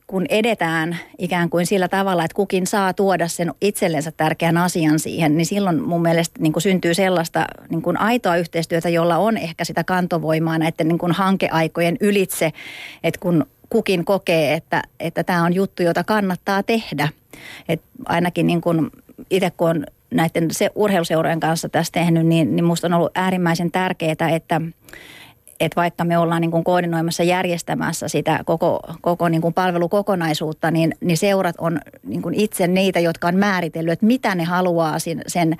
kun edetään ikään kuin sillä tavalla, että kukin saa tuoda sen itsellensä tärkeän asian siihen, niin silloin mun mielestä niin kuin syntyy sellaista niin kuin aitoa yhteistyötä, jolla on ehkä sitä kantovoimaa näiden niin kuin hankeaikojen ylitse, että kun kukin kokee, että, että tämä on juttu, jota kannattaa tehdä. Et ainakin niin kun itse kun on näiden se urheiluseurojen kanssa tässä tehnyt, niin, niin minusta on ollut äärimmäisen tärkeää, että – että vaikka me ollaan niin kuin koordinoimassa järjestämässä sitä koko, koko niin kuin palvelukokonaisuutta, niin, niin seurat on niin kuin itse niitä, jotka on määritellyt, että mitä ne haluaa sen, sen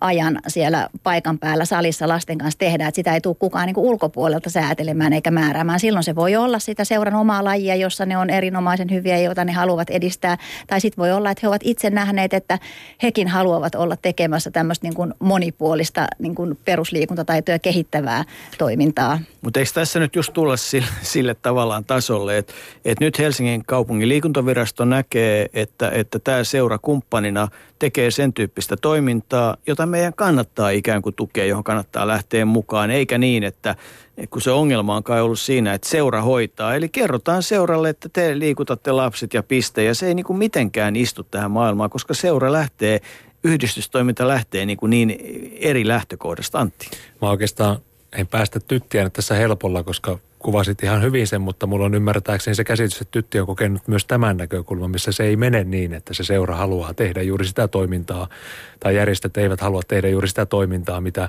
ajan siellä paikan päällä salissa lasten kanssa tehdä. Että sitä ei tule kukaan niin kuin ulkopuolelta säätelemään eikä määräämään. Silloin se voi olla sitä seuran omaa lajia, jossa ne on erinomaisen hyviä, joita ne haluavat edistää. Tai sitten voi olla, että he ovat itse nähneet, että hekin haluavat olla tekemässä tämmöistä niin kuin monipuolista niin kuin perusliikuntataitoja kehittävää toimintaa. Mutta eikö tässä nyt just tulla sille, sille tavallaan tasolle, että, että nyt Helsingin kaupungin liikuntavirasto näkee, että, että tämä seura kumppanina tekee sen tyyppistä toimintaa, jota meidän kannattaa ikään kuin tukea, johon kannattaa lähteä mukaan, eikä niin, että kun se ongelma on kai ollut siinä, että seura hoitaa. Eli kerrotaan seuralle, että te liikutatte lapset ja piste, ja se ei niin kuin mitenkään istu tähän maailmaan, koska seura lähtee, yhdistystoiminta lähtee niin, kuin niin eri lähtökohdasta. Antti. Mä oikeastaan en päästä tyttiä tässä helpolla, koska kuvasit ihan hyvin sen, mutta mulla on ymmärtääkseni se käsitys, että tytti on kokenut myös tämän näkökulman, missä se ei mene niin, että se seura haluaa tehdä juuri sitä toimintaa, tai järjestöt eivät halua tehdä juuri sitä toimintaa, mitä,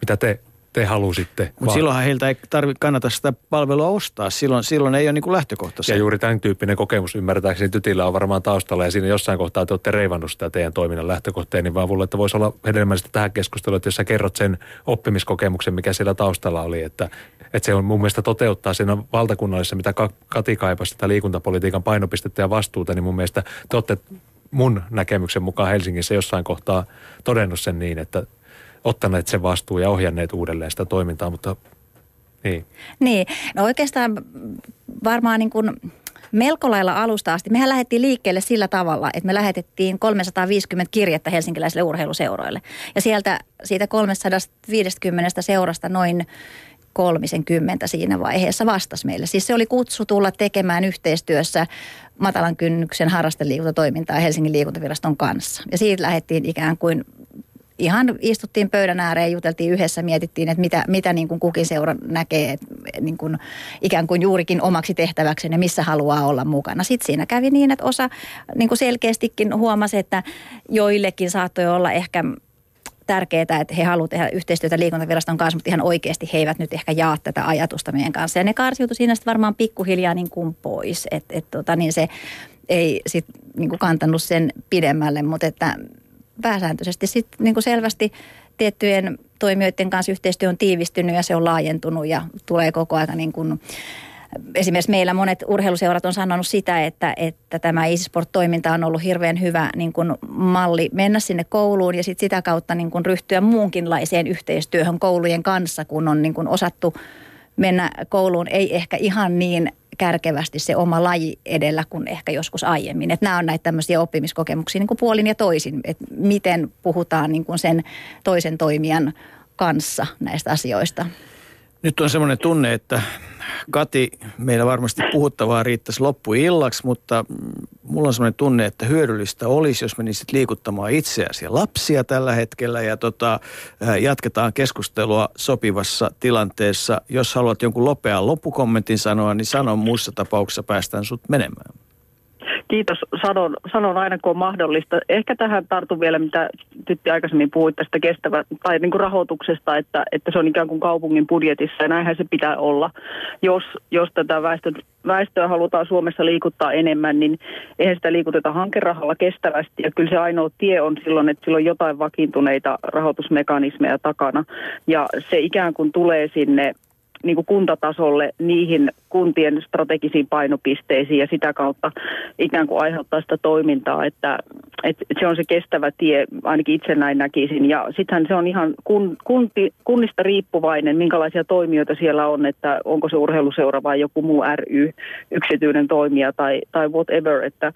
mitä te te halusitte. Mutta silloinhan heiltä ei tarvitse kannata sitä palvelua ostaa. Silloin, silloin ei ole niin lähtökohta Ja juuri tämän tyyppinen kokemus ymmärtääkseni tytillä on varmaan taustalla ja siinä jossain kohtaa te olette reivannut sitä teidän toiminnan lähtökohteen, niin vaan mulle, että voisi olla hedelmällistä tähän keskusteluun, että jos sä kerrot sen oppimiskokemuksen, mikä siellä taustalla oli, että, että se on mun mielestä toteuttaa siinä valtakunnallisessa, mitä Kati kaipasi sitä liikuntapolitiikan painopistettä ja vastuuta, niin mun mielestä te olette mun näkemyksen mukaan Helsingissä jossain kohtaa todennut sen niin, että ottaneet sen vastuun ja ohjanneet uudelleen sitä toimintaa, mutta niin. Niin, no oikeastaan varmaan niin kuin melko lailla alusta asti. Mehän lähdettiin liikkeelle sillä tavalla, että me lähetettiin 350 kirjettä helsinkiläisille urheiluseuroille. Ja sieltä siitä 350 seurasta noin kolmisen kymmentä siinä vaiheessa vastasi meille. Siis se oli kutsu tulla tekemään yhteistyössä matalan kynnyksen harrasteliikuntatoimintaa Helsingin liikuntaviraston kanssa. Ja siitä lähdettiin ikään kuin ihan istuttiin pöydän ääreen, juteltiin yhdessä, mietittiin, että mitä, mitä niin kuin kukin seura näkee että niin kuin ikään kuin juurikin omaksi tehtäväkseen ja missä haluaa olla mukana. Sitten siinä kävi niin, että osa niin kuin selkeästikin huomasi, että joillekin saattoi olla ehkä tärkeää, että he haluavat tehdä yhteistyötä liikuntaviraston kanssa, mutta ihan oikeasti he eivät nyt ehkä jaa tätä ajatusta meidän kanssa. Ja ne karsiutui siinä sitten varmaan pikkuhiljaa niin kuin pois, että et, tota, niin se ei sitten niin kuin kantanut sen pidemmälle, mutta että pääsääntöisesti. Sitten niin kuin selvästi tiettyjen toimijoiden kanssa yhteistyö on tiivistynyt ja se on laajentunut ja tulee koko ajan niin kuin esimerkiksi meillä monet urheiluseurat on sanonut sitä, että, että tämä e-sport-toiminta on ollut hirveän hyvä niin kuin malli mennä sinne kouluun ja sit sitä kautta niin kuin ryhtyä muunkinlaiseen yhteistyöhön koulujen kanssa, kun on niin kuin osattu mennä kouluun ei ehkä ihan niin kärkevästi se oma laji edellä kuin ehkä joskus aiemmin. Että nämä on näitä tämmöisiä oppimiskokemuksia niin kuin puolin ja toisin, että miten puhutaan niin kuin sen toisen toimijan kanssa näistä asioista. Nyt on semmoinen tunne, että Kati, meillä varmasti puhuttavaa riittäisi loppuillaksi, mutta mulla on semmoinen tunne, että hyödyllistä olisi, jos menisit liikuttamaan itseäsi ja lapsia tällä hetkellä ja tota, jatketaan keskustelua sopivassa tilanteessa. Jos haluat jonkun lopean loppukommentin sanoa, niin sano muussa tapauksessa päästään sut menemään. Kiitos, sanon, sanon aina kun on mahdollista. Ehkä tähän tartun vielä, mitä Tytti aikaisemmin puhuit tästä kestävä, tai niin kuin rahoituksesta, että, että se on ikään kuin kaupungin budjetissa, ja näinhän se pitää olla. Jos, jos tätä väestön, väestöä halutaan Suomessa liikuttaa enemmän, niin eihän sitä liikuteta hankerahalla kestävästi, ja kyllä se ainoa tie on silloin, että sillä on jotain vakiintuneita rahoitusmekanismeja takana, ja se ikään kuin tulee sinne niin kuin kuntatasolle niihin kuntien strategisiin painopisteisiin ja sitä kautta ikään kuin aiheuttaa sitä toimintaa, että, että se on se kestävä tie, ainakin itse näin näkisin. Ja sittenhän se on ihan kun, kunti, kunnista riippuvainen, minkälaisia toimijoita siellä on, että onko se urheiluseura vai joku muu ry, yksityinen toimija tai, tai whatever, että,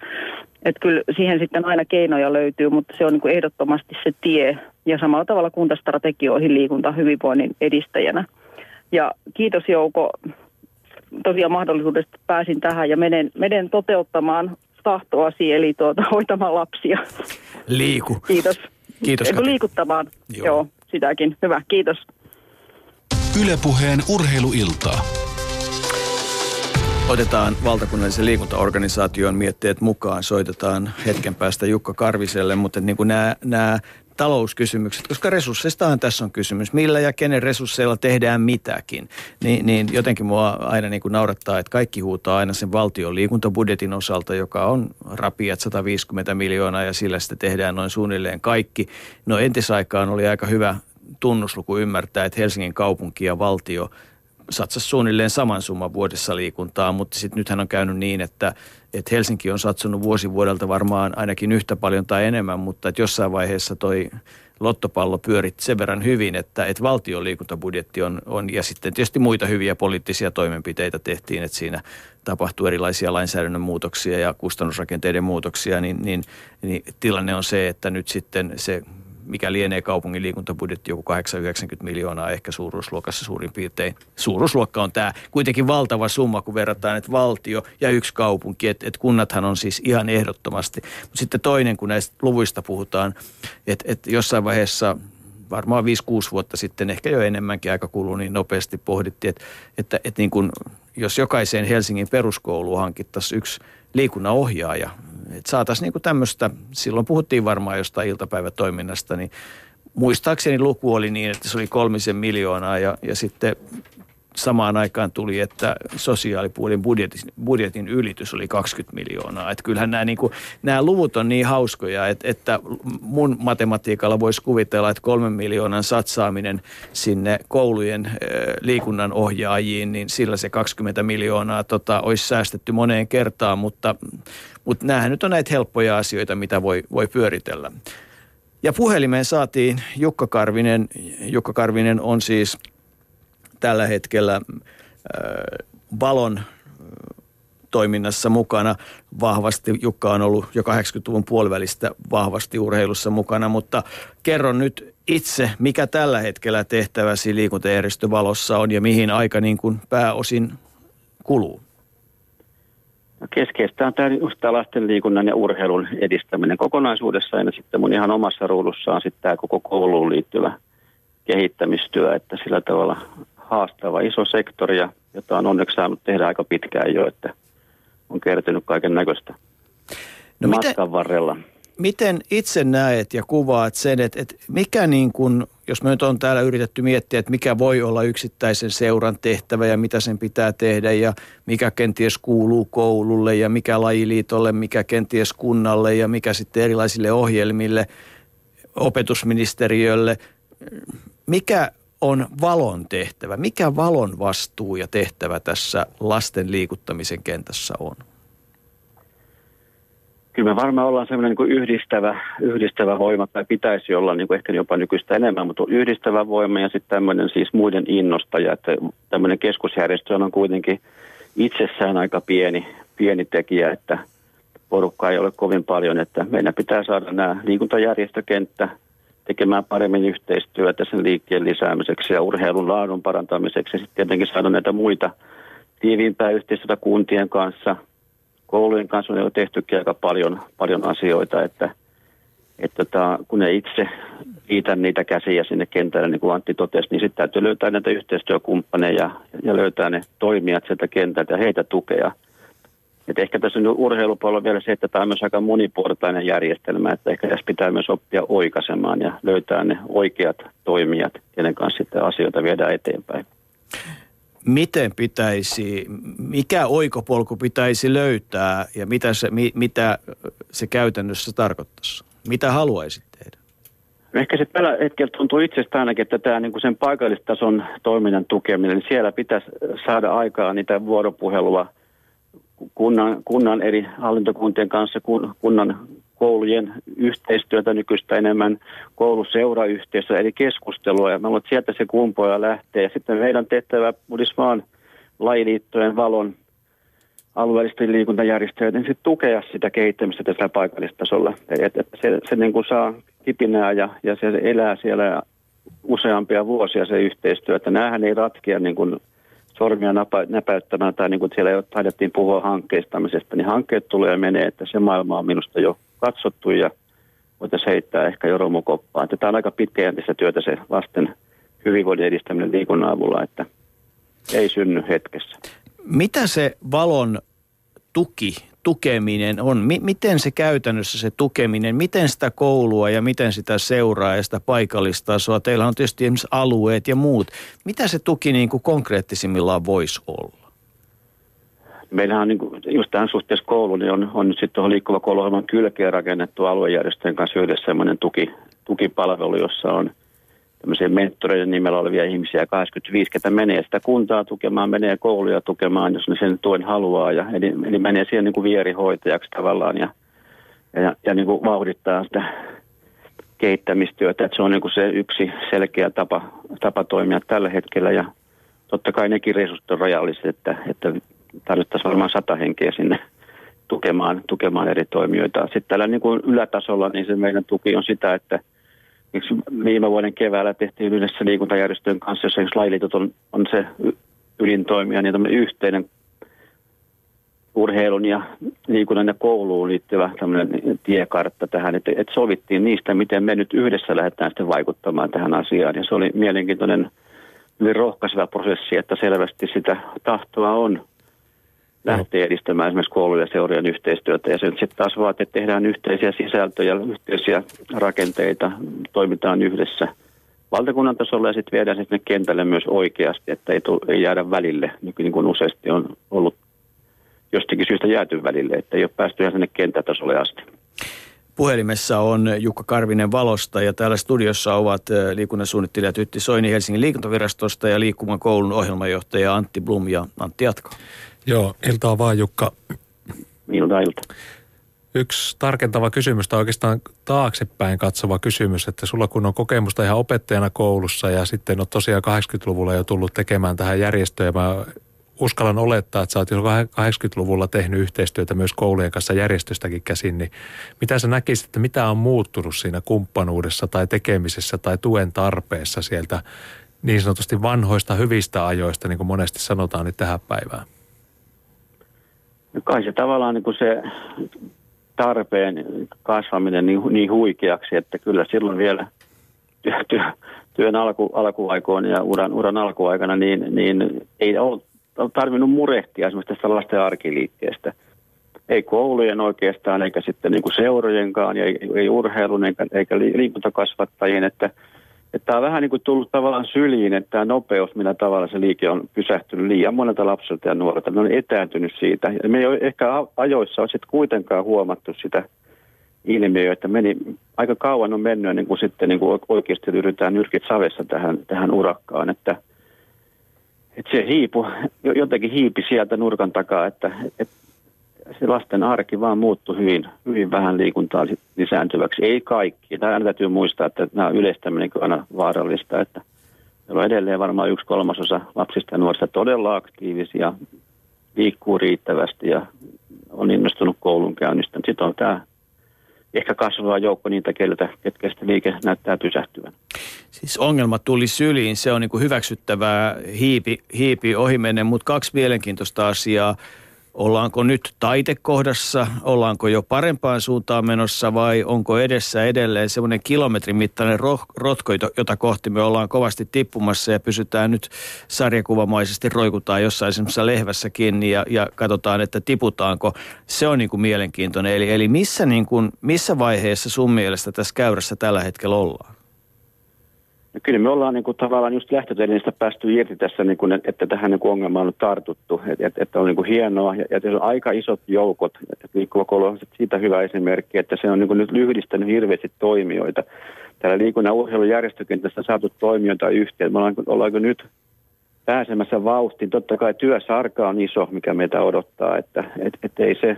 että kyllä siihen sitten aina keinoja löytyy, mutta se on niin kuin ehdottomasti se tie ja samalla tavalla kuntastrategioihin liikunta hyvinvoinnin edistäjänä. Ja kiitos Jouko tosiaan mahdollisuudesta pääsin tähän ja menen, menen toteuttamaan tahtoasi, eli tuota, hoitamaan lapsia. Liiku. Kiitos. Kiitos Kati. Liikuttamaan. Joo. Joo, sitäkin. Hyvä, kiitos. Ylepuheen urheiluiltaa. Otetaan valtakunnallisen liikuntaorganisaation mietteet mukaan. Soitetaan hetken päästä Jukka Karviselle, mutta niin kuin nämä, nämä talouskysymykset, koska resursseistahan tässä on kysymys. Millä ja kenen resursseilla tehdään mitäkin. Niin, niin jotenkin mua aina niin kuin naurattaa, että kaikki huutaa aina sen valtion liikuntabudjetin osalta, joka on rapiat 150 miljoonaa ja sillä sitten tehdään noin suunnilleen kaikki. No entisaikaan oli aika hyvä tunnusluku ymmärtää, että Helsingin kaupunki ja valtio satsasi suunnilleen saman summan vuodessa liikuntaa, mutta sitten nythän on käynyt niin, että, että Helsinki on satsannut vuosi vuodelta varmaan ainakin yhtä paljon tai enemmän, mutta että jossain vaiheessa toi lottopallo pyörit sen verran hyvin, että, että valtion liikuntabudjetti on, on, ja sitten tietysti muita hyviä poliittisia toimenpiteitä tehtiin, että siinä tapahtuu erilaisia lainsäädännön muutoksia ja kustannusrakenteiden muutoksia, niin, niin, niin tilanne on se, että nyt sitten se mikä lienee kaupungin liikuntabudjetti, joku 890 miljoonaa ehkä suuruusluokassa suurin piirtein. Suuruusluokka on tämä kuitenkin valtava summa, kun verrataan, että valtio ja yksi kaupunki, että, että kunnathan on siis ihan ehdottomasti. Mutta sitten toinen, kun näistä luvuista puhutaan, että, että jossain vaiheessa varmaan 5-6 vuotta sitten, ehkä jo enemmänkin aika kuluu, niin nopeasti pohdittiin, että, että, että niin kuin, jos jokaiseen Helsingin peruskouluun hankittaisiin yksi liikunnanohjaaja, että saataisiin niin tämmöistä, silloin puhuttiin varmaan jostain iltapäivätoiminnasta, niin muistaakseni luku oli niin, että se oli kolmisen miljoonaa ja, ja sitten samaan aikaan tuli, että sosiaalipuolen budjetin, budjetin ylitys oli 20 miljoonaa. Että kyllähän nämä, niin kuin, nämä luvut on niin hauskoja, että, että mun matematiikalla voisi kuvitella, että kolmen miljoonan satsaaminen sinne koulujen liikunnan ohjaajiin, niin sillä se 20 miljoonaa tota, olisi säästetty moneen kertaan, mutta, mutta näähän nyt on näitä helppoja asioita, mitä voi, voi pyöritellä. Ja puhelimeen saatiin Jukka Karvinen. Jukka Karvinen on siis tällä hetkellä äh, Valon äh, toiminnassa mukana vahvasti. Jukka on ollut jo 80-luvun puolivälistä vahvasti urheilussa mukana, mutta kerron nyt itse, mikä tällä hetkellä tehtäväsi liikuntajärjestövalossa on ja mihin aika niin kuin pääosin kuluu? No keskeistä on tämä, lasten liikunnan ja urheilun edistäminen kokonaisuudessaan ja sitten mun ihan omassa ruudussaan sitten tämä koko kouluun liittyvä kehittämistyö, että sillä tavalla haastava iso sektori, jota on onneksi saanut tehdä aika pitkään jo, että on kertynyt kaiken näköistä no matkan miten, varrella. Miten itse näet ja kuvaat sen, että, että mikä niin kuin, jos me nyt on täällä yritetty miettiä, että mikä voi olla yksittäisen seuran tehtävä ja mitä sen pitää tehdä ja mikä kenties kuuluu koululle ja mikä lajiliitolle, mikä kenties kunnalle ja mikä sitten erilaisille ohjelmille, opetusministeriölle. Mikä on valon tehtävä? Mikä valon vastuu ja tehtävä tässä lasten liikuttamisen kentässä on? Kyllä me varmaan ollaan semmoinen niin yhdistävä, yhdistävä voima, tai pitäisi olla niin kuin ehkä jopa nykyistä enemmän, mutta yhdistävä voima ja sitten tämmöinen siis muiden innostaja, että tämmöinen keskusjärjestö on kuitenkin itsessään aika pieni, pieni tekijä, että porukkaa ei ole kovin paljon, että meidän pitää saada nämä liikuntajärjestökenttä, tekemään paremmin yhteistyötä sen liikkeen lisäämiseksi ja urheilun laadun parantamiseksi. Ja sitten tietenkin saada näitä muita tiiviimpää yhteistyötä kuntien kanssa. Koulujen kanssa on jo tehtykin aika paljon, paljon asioita, että, että tota, kun ne itse liitä niitä käsiä sinne kentälle, niin kuin Antti totesi, niin sitten täytyy löytää näitä yhteistyökumppaneja ja löytää ne toimijat sieltä kentältä ja heitä tukea – et ehkä tässä on urheilupuolella vielä se, että tämä on myös aika moniportainen järjestelmä, että ehkä tässä pitää myös oppia oikaisemaan ja löytää ne oikeat toimijat, kenen kanssa sitten asioita viedään eteenpäin. Miten pitäisi, mikä oikopolku pitäisi löytää ja mitä se, mitä se käytännössä tarkoittaisi? Mitä haluaisit tehdä? Ehkä se tällä hetkellä tuntuu itsestä ainakin, että tämä niin kuin sen paikallistason toiminnan tukeminen, niin siellä pitäisi saada aikaa niitä vuoropuhelua kunnan, kunnan eri hallintokuntien kanssa, kun, kunnan koulujen yhteistyötä nykyistä enemmän, kouluseurayhteisöä, eli keskustelua. Ja mä luulen, että sieltä se kumpoja lähtee. Ja sitten meidän tehtävä olisi vaan lajiliittojen valon alueellisten liikuntajärjestöjen niin tukea sitä kehittämistä tässä paikallistasolla. Et, et se, se niin kuin saa kipinää ja, ja se elää siellä useampia vuosia se yhteistyö. Että näähän ei ratkea niin kuin sormia napa, näpäyttämään tai niin kuin siellä jo taidettiin puhua hankkeistamisesta, niin hankkeet tulee ja menee, että se maailma on minusta jo katsottu ja voitaisiin heittää ehkä jo romukoppaan. Tämä on aika pitkäjänteistä työtä se lasten hyvinvoinnin edistäminen liikunnan avulla, että ei synny hetkessä. Mitä se valon tuki tukeminen on? M- miten se käytännössä se tukeminen, miten sitä koulua ja miten sitä seuraa ja sitä paikallistasoa? Teillä on tietysti esimerkiksi alueet ja muut. Mitä se tuki niin kuin konkreettisimmillaan voisi olla? Meillähän on niin kuin, just tähän suhteessa koulu, niin on, on nyt sitten tuohon liikkuva kouluohjelman kylkeen rakennettu aluejärjestöjen kanssa yhdessä sellainen tuki, tukipalvelu, jossa on – tämmöisiä mentoreiden nimellä olevia ihmisiä, 85, ketä menee sitä kuntaa tukemaan, menee kouluja tukemaan, jos ne sen tuen haluaa. Ja, eli, eli menee siihen niin kuin vierihoitajaksi tavallaan ja, ja, ja niin kuin vauhdittaa sitä kehittämistyötä. Että se on niin kuin se yksi selkeä tapa, tapa toimia tällä hetkellä ja totta kai nekin resurssit on rajalliset, että, että tarvittaisiin varmaan sata henkeä sinne tukemaan, tukemaan eri toimijoita. Sitten tällä niin kuin ylätasolla niin se meidän tuki on sitä, että – viime vuoden keväällä tehtiin yhdessä liikuntajärjestöjen kanssa, jossa lajiliitot on, on se ydintoimija, niin tämmöinen yhteinen urheilun ja liikunnan ja kouluun liittyvä tämmöinen tiekartta tähän, että, että sovittiin niistä, miten me nyt yhdessä lähdetään sitten vaikuttamaan tähän asiaan. Ja se oli mielenkiintoinen, hyvin rohkaiseva prosessi, että selvästi sitä tahtoa on lähtee edistämään esimerkiksi koulujen ja seurien yhteistyötä. Ja se sitten taas vaatii, että tehdään yhteisiä sisältöjä, yhteisiä rakenteita, toimitaan yhdessä valtakunnan tasolla ja sitten viedään sinne kentälle myös oikeasti, että ei, tule, ei jäädä välille, niin kuin useasti on ollut jostakin syystä jääty välille, että ei ole päästy ihan sinne kenttätasolle asti. Puhelimessa on Jukka Karvinen Valosta ja täällä studiossa ovat liikunnan suunnittelija Tytti Soini Helsingin liikuntavirastosta ja liikkuman koulun ohjelmajohtaja Antti Blum ja Antti Jatko. Joo, iltaa vaan Jukka. Ilta, ilta. Yksi tarkentava kysymys tai oikeastaan taaksepäin katsova kysymys, että sulla kun on kokemusta ihan opettajana koulussa ja sitten on tosiaan 80-luvulla jo tullut tekemään tähän järjestöön. Mä uskallan olettaa, että sä oot jo 80-luvulla tehnyt yhteistyötä myös koulujen kanssa järjestöstäkin käsin, niin mitä sä näkisit, että mitä on muuttunut siinä kumppanuudessa tai tekemisessä tai tuen tarpeessa sieltä niin sanotusti vanhoista hyvistä ajoista, niin kuin monesti sanotaan, niin tähän päivään? No kai se tavallaan niin kuin se tarpeen kasvaminen niin, niin huikeaksi, että kyllä silloin vielä työ, työ, työn alku, alkuaikoina ja uran, uran alkuaikana, niin, niin ei ole tarvinnut murehtia esimerkiksi tästä lasten arkiliikkeestä. Ei koulujen oikeastaan, eikä sitten niin kuin seurojenkaan, ei, ei urheilun eikä, eikä liikuntakasvattajien, että – että tämä on vähän niin kuin tullut tavallaan syliin, että tämä nopeus, millä tavalla se liike on pysähtynyt liian monelta lapselta ja nuorelta, ne on etääntynyt siitä. Me ei ole ehkä ajoissa ole sitten kuitenkaan huomattu sitä ilmiöä, että meni, aika kauan on mennyt niin kuin sitten niin kuin oikeasti yritetään nyrkit savessa tähän, tähän urakkaan, että, että se hiipu, jotenkin hiipi sieltä nurkan takaa, että, että se lasten arki vaan muuttui hyvin, hyvin vähän liikuntaa lisääntyväksi. Ei kaikki. Tämä täytyy muistaa, että nämä yleistäminen on aina vaarallista, että meillä on edelleen varmaan yksi kolmasosa lapsista ja nuorista todella aktiivisia, liikkuu riittävästi ja on innostunut koulun käynnistä. Sitten on tämä ehkä kasvava joukko niitä, keltä, ketkä sitten liike näyttää pysähtyvän. Siis ongelma tuli syliin, se on niin kuin hyväksyttävää hiipi, hiipi ohimennen, mutta kaksi mielenkiintoista asiaa. Ollaanko nyt taitekohdassa, ollaanko jo parempaan suuntaan menossa vai onko edessä edelleen semmoinen kilometrin mittainen rotko, jota kohti me ollaan kovasti tippumassa ja pysytään nyt sarjakuvamaisesti roikutaan jossain semmoisessa lehvässä kiinni ja, ja katsotaan, että tiputaanko. Se on niin kuin mielenkiintoinen. Eli, eli missä, niin kuin, missä vaiheessa sun mielestä tässä käyrässä tällä hetkellä ollaan? No kyllä me ollaan niin kuin, tavallaan just lähtötelineistä päästy irti tässä, niin kuin, että tähän niin kuin ongelmaan on tartuttu. Että, että, että on niin kuin hienoa ja, ja on aika isot joukot. Että liikkuva koulu on siitä hyvä esimerkki, että se on niin kuin nyt yhdistänyt hirveästi toimijoita. Täällä liikunnan urheilujärjestökentässä saatu toimijoita yhteen. Me ollaan, ollaanko nyt pääsemässä vauhtiin. Totta kai työsarka on iso, mikä meitä odottaa, että et, et ei se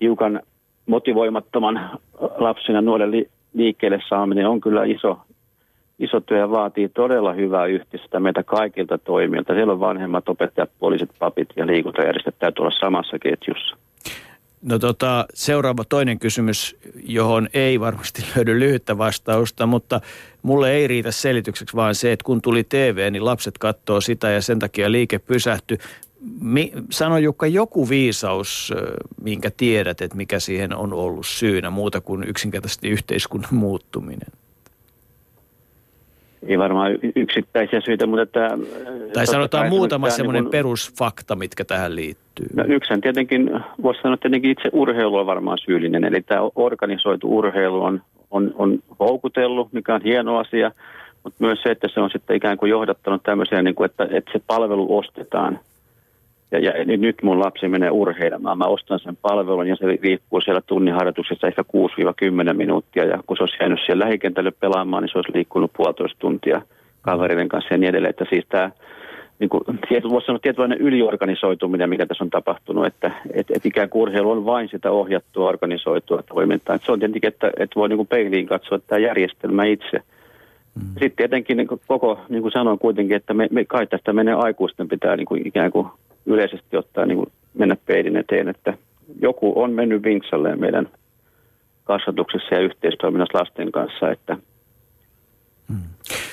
hiukan motivoimattoman lapsen ja nuoren li, liikkeelle saaminen on kyllä iso, iso työ vaatii todella hyvää yhteistyötä meitä kaikilta toimijoilta. Siellä on vanhemmat opettajat, poliisit, papit ja liikuntajärjestöt täytyy olla samassa ketjussa. No tota, seuraava toinen kysymys, johon ei varmasti löydy lyhyttä vastausta, mutta mulle ei riitä selitykseksi vaan se, että kun tuli TV, niin lapset katsoo sitä ja sen takia liike pysähtyi. Mi, sano Jukka joku viisaus, minkä tiedät, että mikä siihen on ollut syynä, muuta kuin yksinkertaisesti yhteiskunnan muuttuminen ei varmaan yksittäisiä syitä, mutta että... Tai sanotaan muutama semmoinen niin perusfakta, mitkä tähän liittyy. No yksi tietenkin, voisi sanoa tietenkin itse urheilu on varmaan syyllinen, eli tämä organisoitu urheilu on, on, on houkutellut, mikä on hieno asia, mutta myös se, että se on sitten ikään kuin johdattanut tämmöisiä, niin kuin, että, että se palvelu ostetaan ja, ja nyt mun lapsi menee urheilemaan. Mä ostan sen palvelun ja se liikkuu siellä tunniharjoituksessa ehkä 6-10 minuuttia. Ja kun se olisi jäänyt siellä lähikentälle pelaamaan, niin se olisi liikkunut puolitoista tuntia kavereiden kanssa ja niin edelleen. Että siis tämä, niin kuin, voisi sanoa tietynlainen yliorganisoituminen, mikä tässä on tapahtunut, että et, et ikään kuin urheilu on vain sitä ohjattua, organisoitua toimintaa. Et se on tietenkin, että, että voi niin kuin peiliin katsoa tämä järjestelmä itse. Mm. Sitten tietenkin niin kuin koko, niin kuin sanoin kuitenkin, että me, me kai tästä menee aikuisten pitää niin kuin ikään kuin yleisesti ottaen niin kuin mennä peilin eteen, että joku on mennyt vinksalleen meidän kasvatuksessa ja yhteistoiminnassa lasten kanssa, että hmm.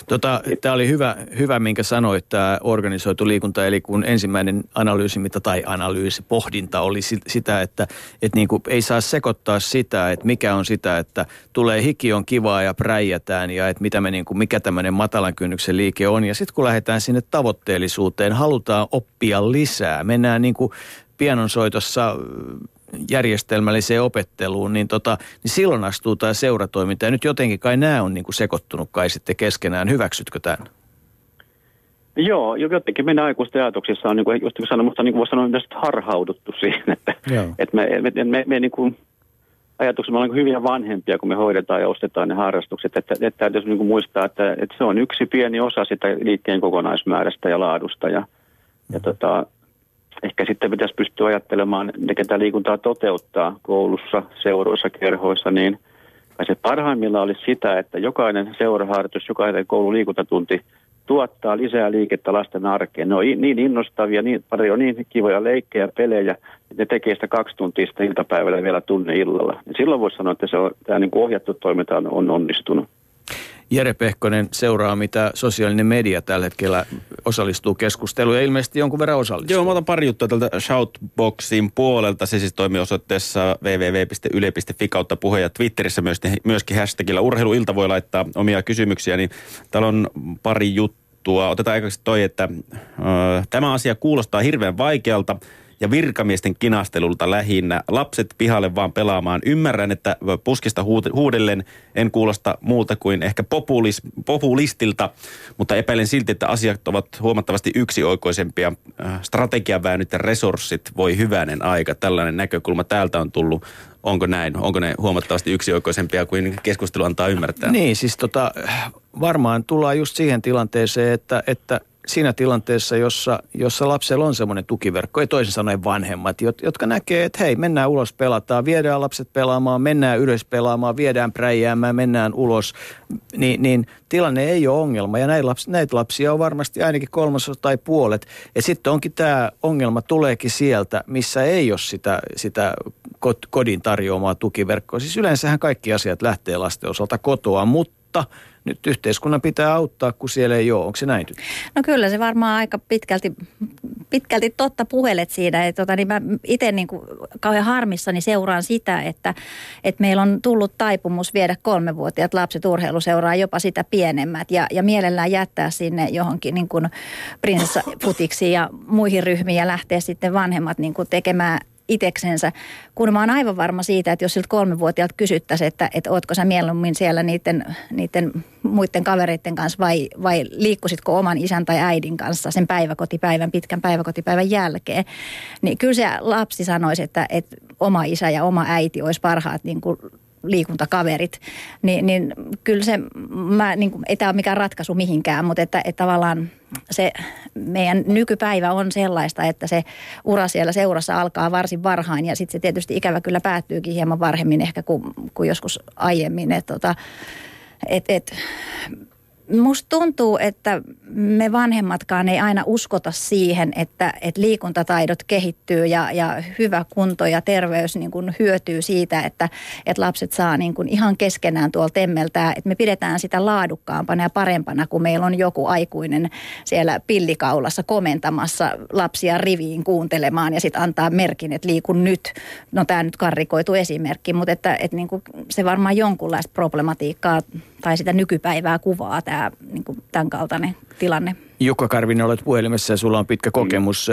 Tota, tämä oli hyvä, hyvä, minkä sanoit, tämä organisoitu liikunta, eli kun ensimmäinen analyysi, mitä tai analyysi, pohdinta oli sitä, että et niin kuin ei saa sekoittaa sitä, että mikä on sitä, että tulee hiki on kivaa ja präijätään ja että mitä me niin kuin, mikä tämmöinen matalan kynnyksen liike on. Ja sitten kun lähdetään sinne tavoitteellisuuteen, halutaan oppia lisää. Mennään niin kuin pianonsoitossa järjestelmälliseen opetteluun, niin, tota, niin silloin astuu tämä seuratoiminta. Ja nyt jotenkin kai nämä on niin kuin sekoittunut kai sitten keskenään. Hyväksytkö tämän? Joo, jotenkin meidän aikuisten ajatuksissa on, niin kuin, just sanoin, musta niin kuin voisi sanoa, myös harhauduttu siihen, että, että me, me, me, me niin kuin, ajatuksena ollaan hyviä vanhempia, kun me hoidetaan ja ostetaan ne harrastukset. Että, että täytyy niin kuin muistaa, että, että se on yksi pieni osa sitä liikkeen kokonaismäärästä ja laadusta. Ja, mm. ja tota, ehkä sitten pitäisi pystyä ajattelemaan, ne ketä liikuntaa toteuttaa koulussa, seuroissa, kerhoissa, niin se parhaimmillaan olisi sitä, että jokainen seuraharjoitus, jokainen koululiikuntatunti tuottaa lisää liikettä lasten arkeen. Ne on niin innostavia, niin paljon niin kivoja leikkejä, pelejä, että ne tekee sitä kaksi tuntia sitä iltapäivällä vielä tunne illalla. Ja silloin voisi sanoa, että se on, tämä niin ohjattu toiminta on onnistunut. Jere Pehkonen seuraa, mitä sosiaalinen media tällä hetkellä osallistuu keskusteluun ja ilmeisesti jonkun verran osallistuu. Joo, mä otan pari juttua tältä Shoutboxin puolelta. Se siis toimii osoitteessa www.yle.fi kautta puhe ja Twitterissä myöskin hashtagilla urheiluilta voi laittaa omia kysymyksiä. Niin täällä on pari juttua. Otetaan aikaisesti toi, että ö, tämä asia kuulostaa hirveän vaikealta ja virkamiesten kinastelulta lähinnä. Lapset pihalle vaan pelaamaan. Ymmärrän, että puskista huudellen en kuulosta muuta kuin ehkä populis, populistilta, mutta epäilen silti, että asiat ovat huomattavasti yksioikoisempia. Äh, strategian väänyt ja resurssit voi hyvänen aika. Tällainen näkökulma täältä on tullut. Onko näin? Onko ne huomattavasti yksioikoisempia kuin keskustelu antaa ymmärtää? Niin, siis tota, varmaan tullaan just siihen tilanteeseen, että, että – siinä tilanteessa, jossa, jossa lapsella on semmoinen tukiverkko, ei toisin sanoen vanhemmat, jotka näkee, että hei, mennään ulos pelataan, viedään lapset pelaamaan, mennään ylös pelaamaan, viedään präijäämään, mennään ulos, niin, niin tilanne ei ole ongelma. Ja näitä lapsia, näitä lapsia on varmasti ainakin kolmasosa tai puolet. Ja sitten onkin tämä ongelma tuleekin sieltä, missä ei ole sitä, sitä kodin tarjoamaa tukiverkkoa. Siis yleensähän kaikki asiat lähtee lasten osalta kotoa, mutta – nyt yhteiskunnan pitää auttaa, kun siellä ei ole. Onko se näin? No kyllä se varmaan aika pitkälti, pitkälti totta puhelet siinä. Että tota, niin mä itse niin kuin kauhean harmissani seuraan sitä, että, että meillä on tullut taipumus viedä kolmevuotiaat lapset urheiluseuraa jopa sitä pienemmät ja, ja mielellään jättää sinne johonkin niin kuin prinsessafutiksi ja muihin ryhmiin ja lähteä sitten vanhemmat niin kuin tekemään iteksensä, kun mä oon aivan varma siitä, että jos siltä kolmevuotiaalta kysyttäisiin, että, että ootko sä mieluummin siellä niiden, niiden muiden kavereiden kanssa vai, vai liikkusitko oman isän tai äidin kanssa sen päiväkotipäivän, pitkän päiväkotipäivän jälkeen, niin kyllä se lapsi sanoisi, että, että oma isä ja oma äiti olisi parhaat niin kuin liikuntakaverit, niin, niin kyllä se, mä, niin kuin, ei tämä ole mikään ratkaisu mihinkään, mutta että, että tavallaan se meidän nykypäivä on sellaista, että se ura siellä seurassa alkaa varsin varhain ja sitten se tietysti ikävä kyllä päättyykin hieman varhemmin ehkä kuin, kuin joskus aiemmin. Että tota, et, et, Musta tuntuu, että me vanhemmatkaan ei aina uskota siihen, että, että liikuntataidot kehittyy ja, ja hyvä kunto ja terveys niin kuin hyötyy siitä, että, että lapset saa niin kuin ihan keskenään tuolla temmeltää. Että me pidetään sitä laadukkaampana ja parempana, kun meillä on joku aikuinen siellä pillikaulassa komentamassa lapsia riviin kuuntelemaan ja sitten antaa merkin, että liikun nyt. No tämä nyt karrikoitu esimerkki, mutta että, että niin kuin se varmaan jonkunlaista problematiikkaa tai sitä nykypäivää kuvaa tämä niin kuin tämän kaltainen tilanne. Jukka Karvinen, olet puhelimessa ja sulla on pitkä kokemus,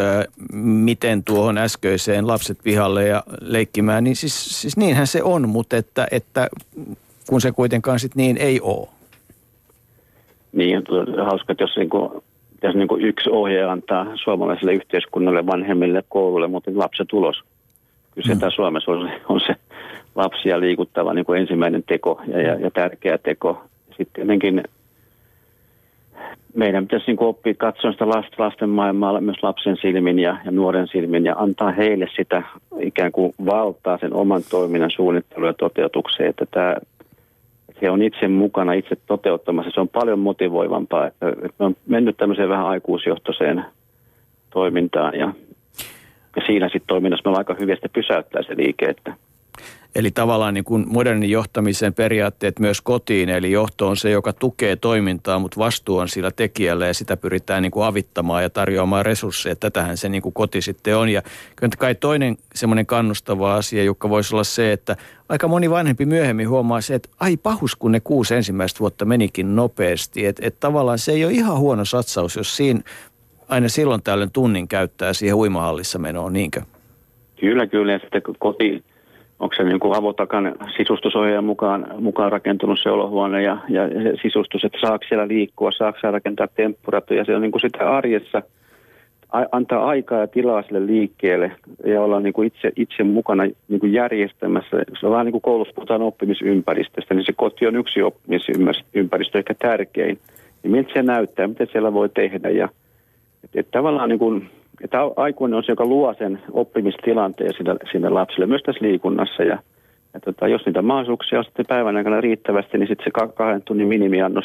mm. miten tuohon äskeiseen lapset pihalle ja leikkimään, niin siis, siis niinhän se on, mutta että, että kun se kuitenkaan sitten niin ei ole. Niin, on hauska, että jos niin kuin, jos niin kuin yksi ohje antaa suomalaiselle yhteiskunnalle, vanhemmille, koululle, mutta lapset ulos. Kyllä se mm. Suomessa on, on se lapsia liikuttava niin kuin ensimmäinen teko ja, ja, ja tärkeä teko. Sitten tietenkin meidän pitäisi niin oppia katsoa sitä last, lasten maailmaa myös lapsen silmin ja, ja nuoren silmin ja antaa heille sitä ikään kuin valtaa sen oman toiminnan suunnitteluun ja toteutukseen, että tämä, he on itse mukana, itse toteuttamassa. Se on paljon motivoivampaa, että, että on mennyt tämmöiseen vähän aikuisjohtoiseen toimintaan ja, ja siinä sitten toiminnassa me ollaan aika hyvin pysäyttää se liike, että Eli tavallaan niin kuin modernin johtamisen periaatteet myös kotiin, eli johto on se, joka tukee toimintaa, mutta vastuu on sillä tekijällä ja sitä pyritään niin kuin avittamaan ja tarjoamaan resursseja. Tätähän se niin kuin koti sitten on. Ja kyllä kai toinen semmoinen kannustava asia, joka voisi olla se, että aika moni vanhempi myöhemmin huomaa se, että ai pahus, kun ne kuusi ensimmäistä vuotta menikin nopeasti. Että et tavallaan se ei ole ihan huono satsaus, jos siinä aina silloin tällöin tunnin käyttää siihen uimahallissa menoon, niinkö? Kyllä, kyllä. Ja sitten koti, onko se niin kuin avotakan sisustusohjaajan mukaan, mukaan rakentunut se olohuone ja, ja sisustus, että saako siellä liikkua, saako siellä rakentaa temppuratoja. Ja se on niin kuin sitä arjessa a, antaa aikaa ja tilaa sille liikkeelle ja olla niin kuin itse, itse mukana niin kuin järjestämässä. Se on vähän niin kuin koulussa puhutaan oppimisympäristöstä, niin se koti on yksi oppimisympäristö, ehkä tärkein. Niin miltä se näyttää, mitä siellä voi tehdä ja että, että tavallaan niin kuin että aikuinen on se, joka luo sen oppimistilanteen sinne, sinne lapsille, myös tässä liikunnassa. Ja, ja tota, jos niitä mahdollisuuksia on sitten päivän aikana riittävästi, niin sitten se kahden tunnin minimiannos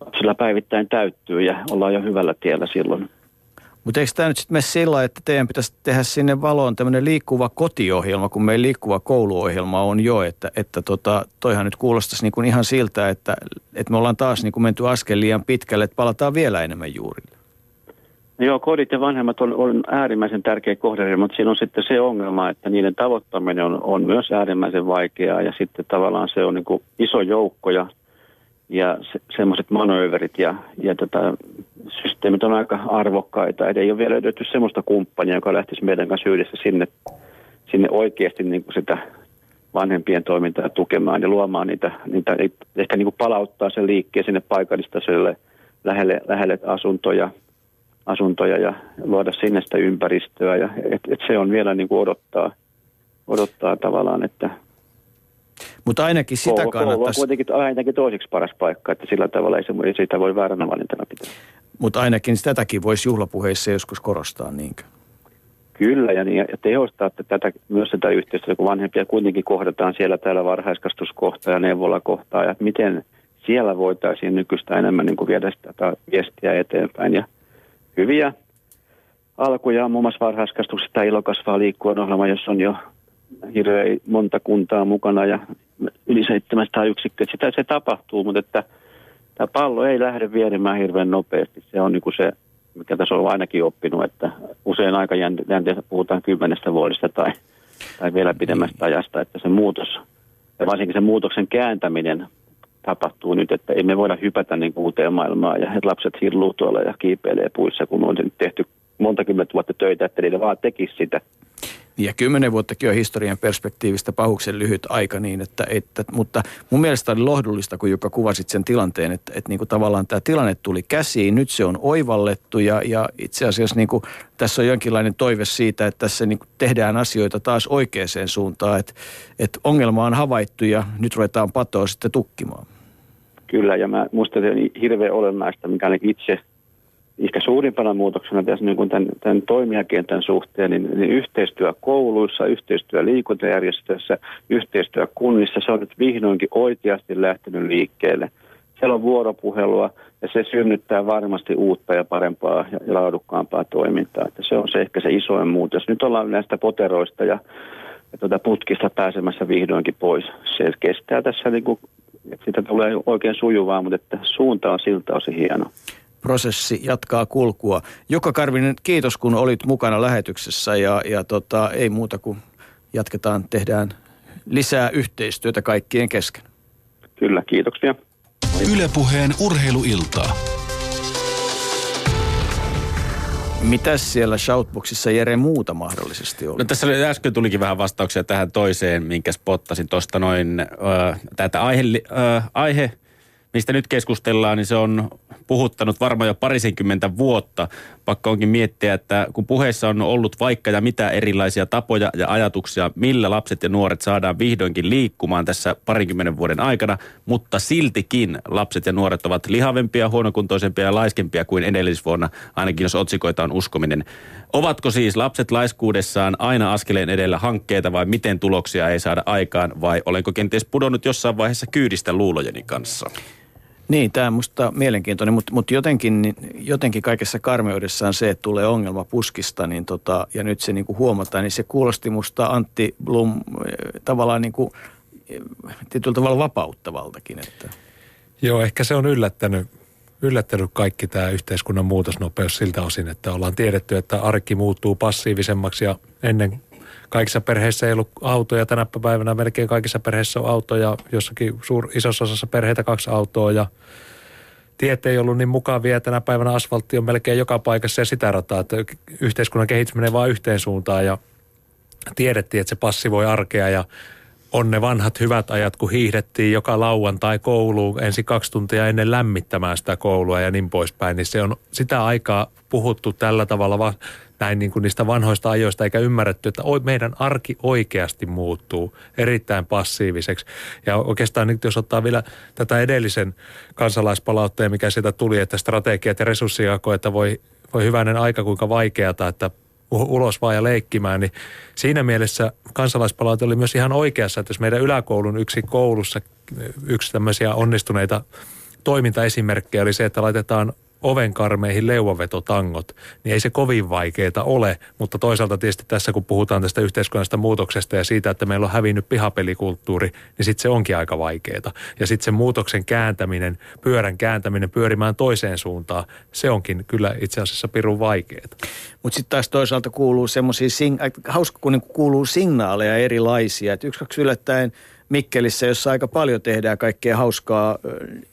lapsilla päivittäin täyttyy ja ollaan jo hyvällä tiellä silloin. Mutta eikö tämä nyt sitten mene sillä että teidän pitäisi tehdä sinne valoon tämmöinen liikkuva kotiohjelma, kun meidän liikkuva kouluohjelma on jo, että, että tota, toihan nyt kuulostaisi niin kuin ihan siltä, että, että me ollaan taas niin kuin menty askel liian pitkälle, että palataan vielä enemmän juurille. Joo, kodit ja vanhemmat on, on äärimmäisen tärkeä kohderyhmä, mutta siinä on sitten se ongelma, että niiden tavoittaminen on, on myös äärimmäisen vaikeaa ja sitten tavallaan se on niin kuin iso joukko ja, ja se, semmoiset manööverit ja, ja tota, systeemit on aika arvokkaita. Et ei ole vielä löydetty semmoista kumppania, joka lähtisi meidän kanssa yhdessä sinne, sinne oikeasti niin kuin sitä vanhempien toimintaa tukemaan ja luomaan niitä, niitä ehkä niin kuin palauttaa sen liikkeen sinne paikallistasolle lähelle, lähelle asuntoja, asuntoja ja luoda sinne sitä ympäristöä. Ja, et, et se on vielä niin kuin odottaa, odottaa tavallaan, että mutta ainakin sitä koulu, kannattaisi... Koulu on kuitenkin ainakin toiseksi paras paikka, että sillä tavalla ei, se, ei sitä voi vääränä valintana pitää. Mutta ainakin tätäkin voisi juhlapuheissa joskus korostaa, niinkö? Kyllä, ja, niin, ja tehostaa että tätä, myös tätä yhteistyötä, kun vanhempia kuitenkin kohdataan siellä täällä varhaiskastuskohtaa ja neuvolakohtaa, ja miten siellä voitaisiin nykyistä enemmän niin kuin viedä tätä viestiä eteenpäin. Ja hyviä alkuja muun muassa varhaiskasvatuksessa tämä Ilo kasvaa liikkua ohjelma, jossa on jo hirveän monta kuntaa mukana ja yli 700 yksikköä. Sitä se tapahtuu, mutta että tämä pallo ei lähde viedemään hirveän nopeasti. Se on niin kuin se, mikä tässä on ainakin oppinut, että usein aika jänteessä puhutaan kymmenestä vuodesta tai, tai vielä pidemmästä ajasta, että se muutos, ja varsinkin se muutoksen kääntäminen tapahtuu nyt, että emme voida hypätä niin uuteen maailmaan ja lapset hilluu tuolla ja kiipeilee puissa, kun on tehty monta kymmentä vuotta töitä, että niitä vaan tekisi sitä. Ja kymmenen vuottakin on historian perspektiivistä pahuksen lyhyt aika niin, että, että mutta mun mielestä oli lohdullista, kun joka kuvasit sen tilanteen, että, että niin kuin tavallaan tämä tilanne tuli käsiin, nyt se on oivallettu ja, ja itse asiassa niin kuin, tässä on jonkinlainen toive siitä, että tässä niin kuin tehdään asioita taas oikeaan suuntaan, että, että ongelma on havaittu ja nyt ruvetaan patoa sitten tukkimaan. Kyllä, ja mä, musta se on hirveän olennaista, mikä itse ehkä suurimpana muutoksena tässä niin kuin tämän, tämän toimijakentän suhteen, niin, niin yhteistyö kouluissa, yhteistyö liikuntajärjestöissä, yhteistyö kunnissa, se on nyt vihdoinkin oikeasti lähtenyt liikkeelle. Siellä on vuoropuhelua ja se synnyttää varmasti uutta ja parempaa ja laadukkaampaa toimintaa. Että se on se ehkä se isoin muutos. Nyt ollaan näistä poteroista ja, ja tuota putkista pääsemässä vihdoinkin pois. Se kestää tässä, niin kuin, että siitä tulee oikein sujuvaa, mutta että suunta on siltä osin hieno prosessi jatkaa kulkua. Jukka Karvinen, kiitos kun olit mukana lähetyksessä ja, ja tota, ei muuta kuin jatketaan, tehdään lisää yhteistyötä kaikkien kesken. Kyllä, kiitoksia. Ylepuheen urheiluiltaa. Mitäs siellä Shoutboxissa Jere muuta mahdollisesti oli? No tässä oli, äsken tulikin vähän vastauksia tähän toiseen, minkä spottasin tuosta noin. Äh, tätä aihe, äh, aihe mistä nyt keskustellaan, niin se on puhuttanut varmaan jo parisenkymmentä vuotta. Pakko onkin miettiä, että kun puheessa on ollut vaikka ja mitä erilaisia tapoja ja ajatuksia, millä lapset ja nuoret saadaan vihdoinkin liikkumaan tässä parinkymmenen vuoden aikana, mutta siltikin lapset ja nuoret ovat lihavempia, huonokuntoisempia ja laiskempia kuin edellisvuonna, ainakin jos otsikoita on uskominen. Ovatko siis lapset laiskuudessaan aina askeleen edellä hankkeita vai miten tuloksia ei saada aikaan vai olenko kenties pudonnut jossain vaiheessa kyydistä luulojeni kanssa? Niin, tämä on minusta mielenkiintoinen, mutta, mutta jotenkin, niin, jotenkin kaikessa karmeudessaan se, että tulee ongelma puskista niin tota, ja nyt se niin huomataan, niin se kuulosti musta Antti Blum eh, tavallaan niin kuin, eh, tietyllä tavalla vapauttavaltakin. Että. Joo, ehkä se on yllättänyt, yllättänyt kaikki tämä yhteiskunnan muutosnopeus siltä osin, että ollaan tiedetty, että arki muuttuu passiivisemmaksi ja ennen kaikissa perheissä ei ollut autoja. Tänä päivänä melkein kaikissa perheissä on autoja, jossakin suur, isossa osassa perheitä kaksi autoa ja tiet ei ollut niin mukavia. Tänä päivänä asfaltti on melkein joka paikassa ja sitä rataa, että yhteiskunnan kehitys menee vain yhteen suuntaan ja tiedettiin, että se passivoi arkea ja on ne vanhat hyvät ajat, kun hiihdettiin joka lauantai kouluun ensin kaksi tuntia ennen lämmittämään sitä koulua ja niin poispäin, niin se on sitä aikaa puhuttu tällä tavalla va- näin niin kuin niistä vanhoista ajoista, eikä ymmärretty, että meidän arki oikeasti muuttuu erittäin passiiviseksi. Ja oikeastaan nyt jos ottaa vielä tätä edellisen kansalaispalautteen, mikä sieltä tuli, että strategiat ja resurssijako, että voi, voi hyvänen aika kuinka vaikeata, että ulos vaan ja leikkimään, niin siinä mielessä kansalaispalaute oli myös ihan oikeassa, että jos meidän yläkoulun yksi koulussa yksi tämmöisiä onnistuneita toimintaesimerkkejä oli se, että laitetaan ovenkarmeihin leuvavetotangot, niin ei se kovin vaikeaa ole, mutta toisaalta tietysti tässä kun puhutaan tästä yhteiskunnallisesta muutoksesta ja siitä, että meillä on hävinnyt pihapelikulttuuri, niin sitten se onkin aika vaikeaa. Ja sitten se muutoksen kääntäminen, pyörän kääntäminen pyörimään toiseen suuntaan, se onkin kyllä itse asiassa pirun vaikeaa. Mutta sitten taas toisaalta kuuluu semmoisia, sing- hauska kun niinku kuuluu signaaleja erilaisia, että yksi kaksi yllättäen Mikkelissä, jossa aika paljon tehdään kaikkea hauskaa,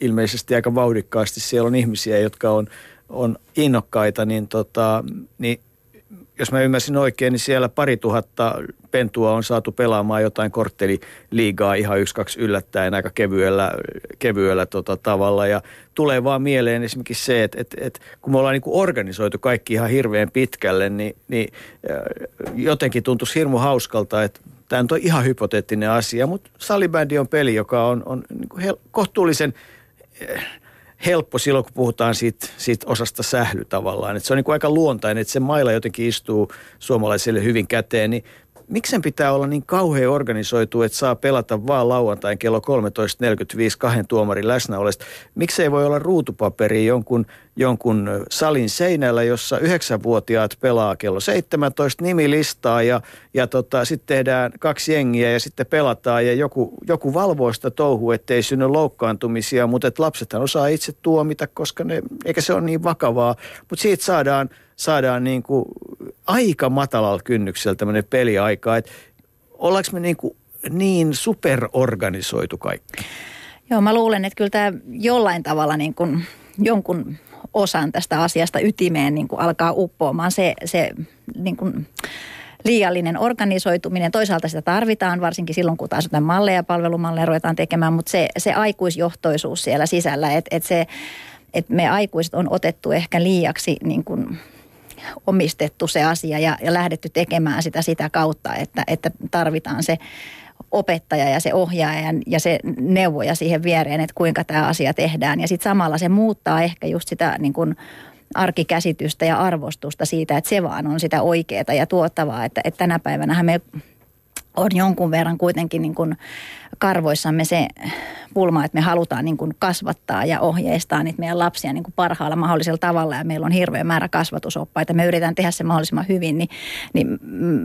ilmeisesti aika vauhdikkaasti. Siellä on ihmisiä, jotka on, on innokkaita, niin, tota, niin jos mä ymmärsin oikein, niin siellä pari tuhatta pentua on saatu pelaamaan jotain kortteliliigaa ihan yksi, kaksi yllättäen aika kevyellä, kevyellä tota tavalla. Ja tulee vaan mieleen esimerkiksi se, että, että, että kun me ollaan niin organisoitu kaikki ihan hirveän pitkälle, niin, niin jotenkin tuntuisi hirmu hauskalta, että Tämä on ihan hypoteettinen asia, mutta salibändi on peli, joka on, on niin kuin hel- kohtuullisen eh, helppo silloin, kun puhutaan siitä, siitä osasta sähly tavallaan. Että se on niin kuin aika luontainen, että se mailla jotenkin istuu suomalaisille hyvin käteen. Niin miksen pitää olla niin kauhean organisoitu, että saa pelata vaan lauantain kello 13.45 kahden tuomarin läsnäolesta? Miksei voi olla ruutupaperi jonkun, jonkun salin seinällä, jossa yhdeksänvuotiaat pelaa kello 17 nimilistaa ja, ja tota, sitten tehdään kaksi jengiä ja sitten pelataan ja joku, joku valvoo sitä touhua, ettei synny loukkaantumisia, mutta et lapsethan osaa itse tuomita, koska ne, eikä se ole niin vakavaa, mutta siitä saadaan, saadaan niin kuin aika matalalla kynnyksellä tämmöinen peliaika, että ollaanko me niin, kuin niin superorganisoitu kaikki? Joo, mä luulen, että kyllä tämä jollain tavalla niin kuin jonkun osan tästä asiasta ytimeen niin kuin alkaa uppoamaan se, se niin kuin liiallinen organisoituminen. Toisaalta sitä tarvitaan, varsinkin silloin, kun taas jotain malleja ja palvelumalleja ruvetaan tekemään, mutta se, se aikuisjohtoisuus siellä sisällä, että että se, että me aikuiset on otettu ehkä liiaksi niin kuin omistettu se asia ja, ja lähdetty tekemään sitä sitä kautta, että, että tarvitaan se opettaja ja se ohjaaja ja se neuvoja siihen viereen, että kuinka tämä asia tehdään. Ja sitten samalla se muuttaa ehkä just sitä niin kuin arkikäsitystä ja arvostusta siitä, että se vaan on sitä oikeaa ja tuottavaa. Että, että tänä päivänä me on jonkun verran kuitenkin niin kuin karvoissamme se pulma, että me halutaan niin kuin kasvattaa ja ohjeistaa niitä meidän lapsia niin kuin parhaalla mahdollisella tavalla ja meillä on hirveä määrä kasvatusoppaita. Me yritetään tehdä se mahdollisimman hyvin, niin, niin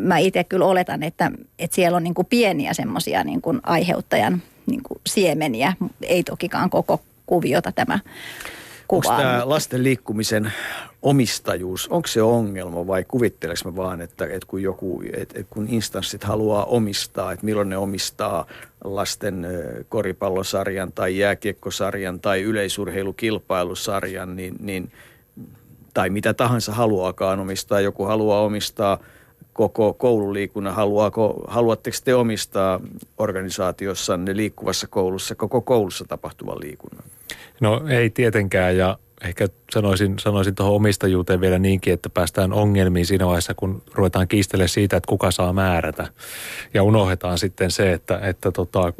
mä itse kyllä oletan, että, että siellä on niin kuin pieniä semmoisia niin aiheuttajan niin kuin siemeniä, ei tokikaan koko kuviota tämä kuvaan. Onko tämä lasten liikkumisen omistajuus, onko se ongelma vai kuvitteleks mä vaan, että, että kun joku, että, että kun instanssit haluaa omistaa, että milloin ne omistaa lasten koripallosarjan tai jääkiekkosarjan tai yleisurheilukilpailusarjan, niin, niin tai mitä tahansa haluaakaan omistaa. Joku haluaa omistaa koko koululiikunnan. Haluaako, haluatteko te omistaa organisaatiossanne liikkuvassa koulussa koko koulussa tapahtuvan liikunnan? No ei tietenkään ja ehkä sanoisin, sanoisin tuohon omistajuuteen vielä niinkin, että päästään ongelmiin siinä vaiheessa, kun ruvetaan kiistelemään siitä, että kuka saa määrätä. Ja unohdetaan sitten se, että, että tota,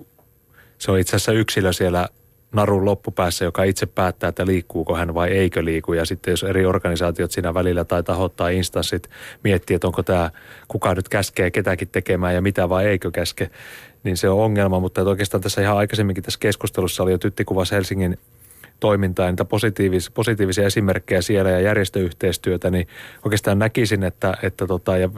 se on itse asiassa yksilö siellä narun loppupäässä, joka itse päättää, että liikkuuko hän vai eikö liiku. Ja sitten jos eri organisaatiot siinä välillä tai tahot tai instanssit miettii, että onko tämä, kuka nyt käskee ketäkin tekemään ja mitä vai eikö käske, niin se on ongelma. Mutta oikeastaan tässä ihan aikaisemminkin tässä keskustelussa oli jo tyttikuvas Helsingin toimintaa, niitä positiivisia, positiivisia esimerkkejä siellä ja järjestöyhteistyötä, niin oikeastaan näkisin, että, että tota, ja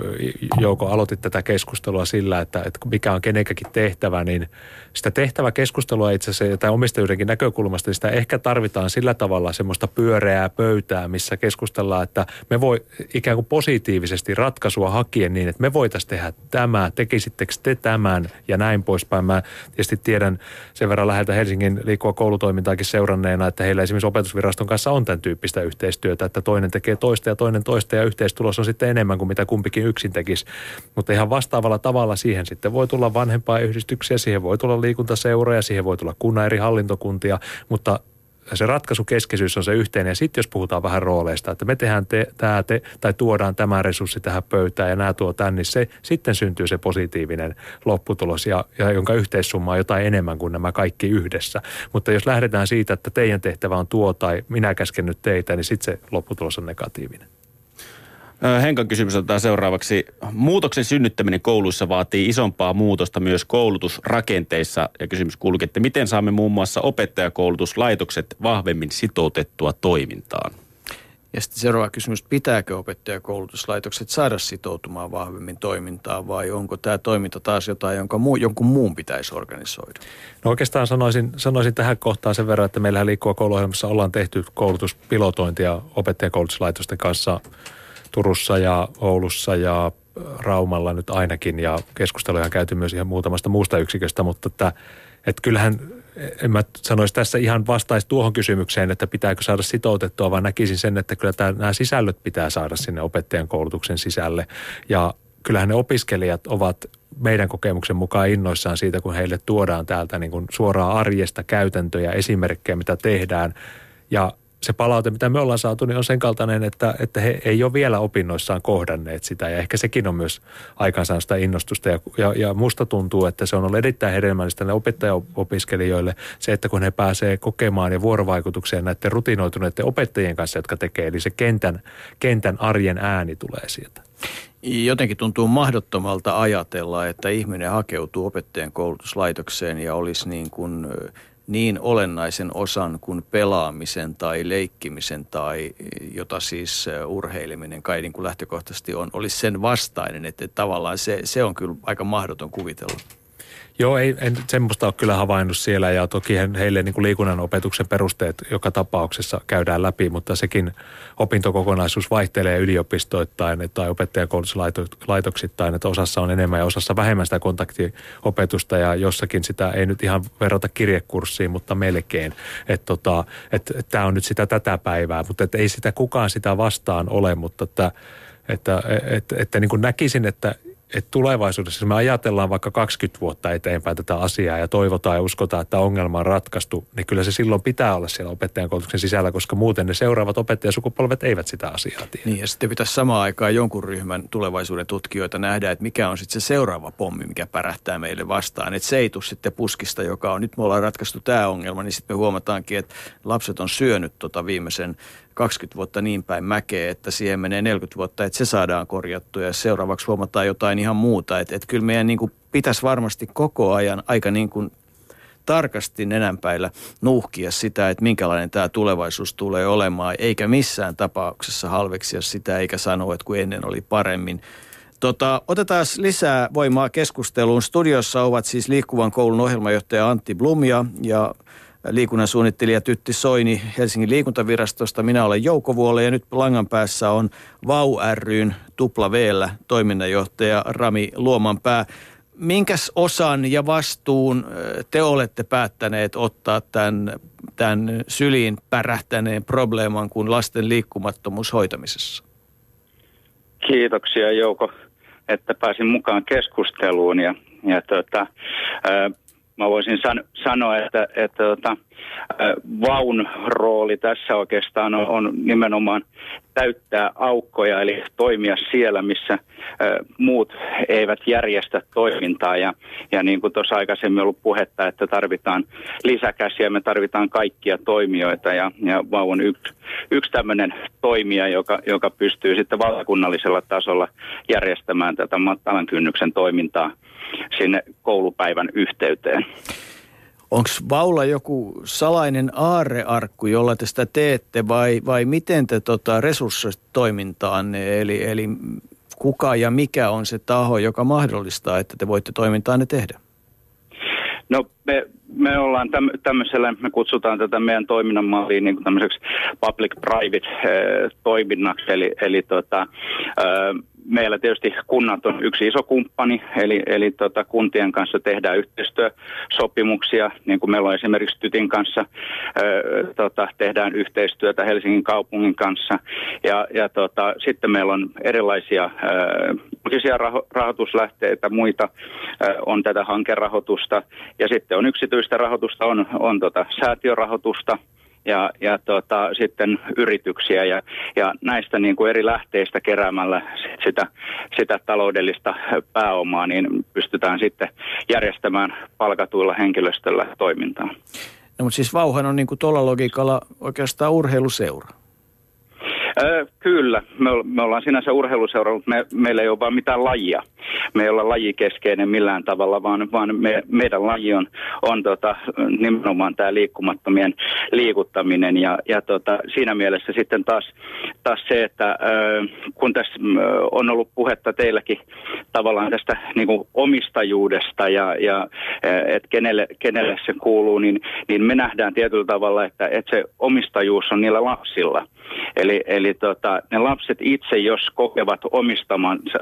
Jouko aloitti tätä keskustelua sillä, että, että mikä on kenenkäkin tehtävä, niin sitä tehtävä keskustelua itse asiassa, tai omistajuudenkin näkökulmasta, niin sitä ehkä tarvitaan sillä tavalla semmoista pyöreää pöytää, missä keskustellaan, että me voi ikään kuin positiivisesti ratkaisua hakien niin, että me voitaisiin tehdä tämä, tekisittekö te tämän ja näin poispäin. Mä tietysti tiedän sen verran läheltä Helsingin liikkuva koulutoimintaakin seuranneena, että heillä esimerkiksi opetusviraston kanssa on tämän tyyppistä yhteistyötä, että toinen tekee toista ja toinen toista ja yhteistulos on sitten enemmän kuin mitä kumpikin yksin tekisi. Mutta ihan vastaavalla tavalla siihen sitten voi tulla vanhempaa yhdistyksiä, siihen voi tulla liikuntaseuroja, siihen voi tulla kunnan eri hallintokuntia, mutta se ratkaisukeskeisyys on se yhteinen. Ja sitten jos puhutaan vähän rooleista, että me tehdään te, tää, te, tai tuodaan tämä resurssi tähän pöytään ja nämä tuo tänne, niin se, sitten syntyy se positiivinen lopputulos, ja, ja jonka yhteissumma on jotain enemmän kuin nämä kaikki yhdessä. Mutta jos lähdetään siitä, että teidän tehtävä on tuo tai minä käsken nyt teitä, niin sitten se lopputulos on negatiivinen. Henkan kysymys otetaan seuraavaksi. Muutoksen synnyttäminen kouluissa vaatii isompaa muutosta myös koulutusrakenteissa. Ja kysymys kuuluu, että miten saamme muun muassa opettajakoulutuslaitokset vahvemmin sitoutettua toimintaan? Ja sitten seuraava kysymys, pitääkö opettajakoulutuslaitokset saada sitoutumaan vahvemmin toimintaan vai onko tämä toiminta taas jotain, jonka muu, jonkun muun pitäisi organisoida? No oikeastaan sanoisin, sanoisin tähän kohtaan sen verran, että meillähän liikkua kouluohjelmassa ollaan tehty koulutuspilotointia opettajakoulutuslaitosten kanssa Turussa ja Oulussa ja Raumalla nyt ainakin ja keskusteluja on käyty myös ihan muutamasta muusta yksiköstä, mutta että, että kyllähän en mä sanoisi tässä ihan vastaisi tuohon kysymykseen, että pitääkö saada sitoutettua, vaan näkisin sen, että kyllä tämä, nämä sisällöt pitää saada sinne opettajan koulutuksen sisälle. Ja kyllähän ne opiskelijat ovat meidän kokemuksen mukaan innoissaan siitä, kun heille tuodaan täältä niin kuin suoraan arjesta käytäntöjä, esimerkkejä, mitä tehdään. Ja se palaute, mitä me ollaan saatu, niin on sen kaltainen, että, että he ei ole vielä opinnoissaan kohdanneet sitä. Ja ehkä sekin on myös aikansa sitä innostusta. Ja, ja, ja musta tuntuu, että se on ollut erittäin hedelmällistä opettajaopiskelijoille se, että kun he pääsee kokemaan ja vuorovaikutukseen näiden rutinoituneiden opettajien kanssa, jotka tekee. Eli se kentän, kentän arjen ääni tulee sieltä. Jotenkin tuntuu mahdottomalta ajatella, että ihminen hakeutuu opettajan koulutuslaitokseen ja olisi niin kuin niin olennaisen osan kuin pelaamisen tai leikkimisen tai jota siis urheileminen kai niin kuin lähtökohtaisesti on, olisi sen vastainen, että tavallaan se, se on kyllä aika mahdoton kuvitella. Joo, ei, en semmoista ole kyllä havainnut siellä ja toki heille niin kuin liikunnan opetuksen perusteet joka tapauksessa käydään läpi, mutta sekin opintokokonaisuus vaihtelee yliopistoittain tai opettajakoulutuslaitoksittain, että osassa on enemmän ja osassa vähemmän sitä kontaktiopetusta ja jossakin sitä ei nyt ihan verrata kirjekurssiin, mutta melkein. Että tota, et, et tämä on nyt sitä tätä päivää, mutta et ei sitä kukaan sitä vastaan ole, mutta että, että, että, että, että niin kuin näkisin, että että tulevaisuudessa, jos me ajatellaan vaikka 20 vuotta eteenpäin tätä asiaa ja toivotaan ja uskotaan, että ongelma on ratkaistu, niin kyllä se silloin pitää olla siellä opettajan koulutuksen sisällä, koska muuten ne seuraavat opettajasukupolvet eivät sitä asiaa tiedä. Niin ja sitten pitäisi samaan aikaan jonkun ryhmän tulevaisuuden tutkijoita nähdä, että mikä on sitten se seuraava pommi, mikä pärähtää meille vastaan. Että se ei tule sitten puskista, joka on, nyt me ollaan ratkaistu tämä ongelma, niin sitten me huomataankin, että lapset on syönyt tota viimeisen 20 vuotta niin päin mäkeä, että siihen menee 40 vuotta, että se saadaan korjattua ja seuraavaksi huomataan jotain ihan muuta. Että, että kyllä meidän niin kuin pitäisi varmasti koko ajan aika niin kuin tarkasti nenänpäillä nuuhkia sitä, että minkälainen tämä tulevaisuus tulee olemaan, eikä missään tapauksessa halveksia sitä, eikä sanoa, että kun ennen oli paremmin. Tota, otetaan lisää voimaa keskusteluun. Studiossa ovat siis Liikkuvan koulun ohjelmajohtaja Antti Blumia ja liikunnan suunnittelija Tytti Soini Helsingin liikuntavirastosta. Minä olen Jouko Vuole ja nyt langan päässä on VAU ryn tupla v toiminnanjohtaja Rami Luomanpää. Minkäs osan ja vastuun te olette päättäneet ottaa tämän, tämän syliin pärähtäneen probleeman kuin lasten liikkumattomuus hoitamisessa? Kiitoksia Jouko, että pääsin mukaan keskusteluun ja, ja tota, mä voisin san- sanoa, että, että tota, vaun rooli tässä oikeastaan on, on nimenomaan täyttää aukkoja, eli toimia siellä, missä muut eivät järjestä toimintaa. Ja, ja niin kuin tuossa aikaisemmin ollut puhetta, että tarvitaan lisäkäsiä, me tarvitaan kaikkia toimijoita. Ja, ja VAU on yksi, yksi tämmöinen toimija, joka, joka pystyy sitten valtakunnallisella tasolla järjestämään tätä matalan kynnyksen toimintaa sinne koulupäivän yhteyteen. Onko Vaula joku salainen aarrearkku, jolla te sitä teette vai, vai miten te tota resurssoitte toimintaanne? Eli, eli kuka ja mikä on se taho, joka mahdollistaa, että te voitte toimintaanne tehdä? No me, me ollaan täm, tämmöisellä, me kutsutaan tätä meidän toiminnan malliin niin kuin tämmöiseksi public-private äh, toiminnaksi, eli, eli tota, äh, meillä tietysti kunnat on yksi iso kumppani, eli, eli tota, kuntien kanssa tehdään yhteistyösopimuksia, niin kuin meillä on esimerkiksi Tytin kanssa ö, tota, tehdään yhteistyötä Helsingin kaupungin kanssa, ja, ja tota, sitten meillä on erilaisia julkisia raho- rahoituslähteitä, muita ö, on tätä hankerahoitusta, ja sitten on yksityistä rahoitusta, on, on tota, säätiörahoitusta, ja, ja tota, sitten yrityksiä ja, ja näistä niin kuin eri lähteistä keräämällä sitä, sitä taloudellista pääomaa, niin pystytään sitten järjestämään palkatuilla henkilöstöllä toimintaa. No mutta siis Vauhan on niin kuin tuolla logiikalla oikeastaan urheiluseura. Ö, kyllä, me, me ollaan sinänsä urheiluseura, mutta me, meillä ei ole vaan mitään lajia. Me ei olla lajikeskeinen millään tavalla, vaan, vaan me, meidän laji on, on tota, nimenomaan tämä liikkumattomien liikuttaminen. Ja, ja tota, siinä mielessä sitten taas, taas se, että ö, kun tässä on ollut puhetta teilläkin tavallaan tästä niin kuin omistajuudesta ja, ja että kenelle, kenelle se kuuluu, niin, niin me nähdään tietyllä tavalla, että, että se omistajuus on niillä lapsilla. Eli, eli tota, ne lapset itse, jos kokevat omistavansa,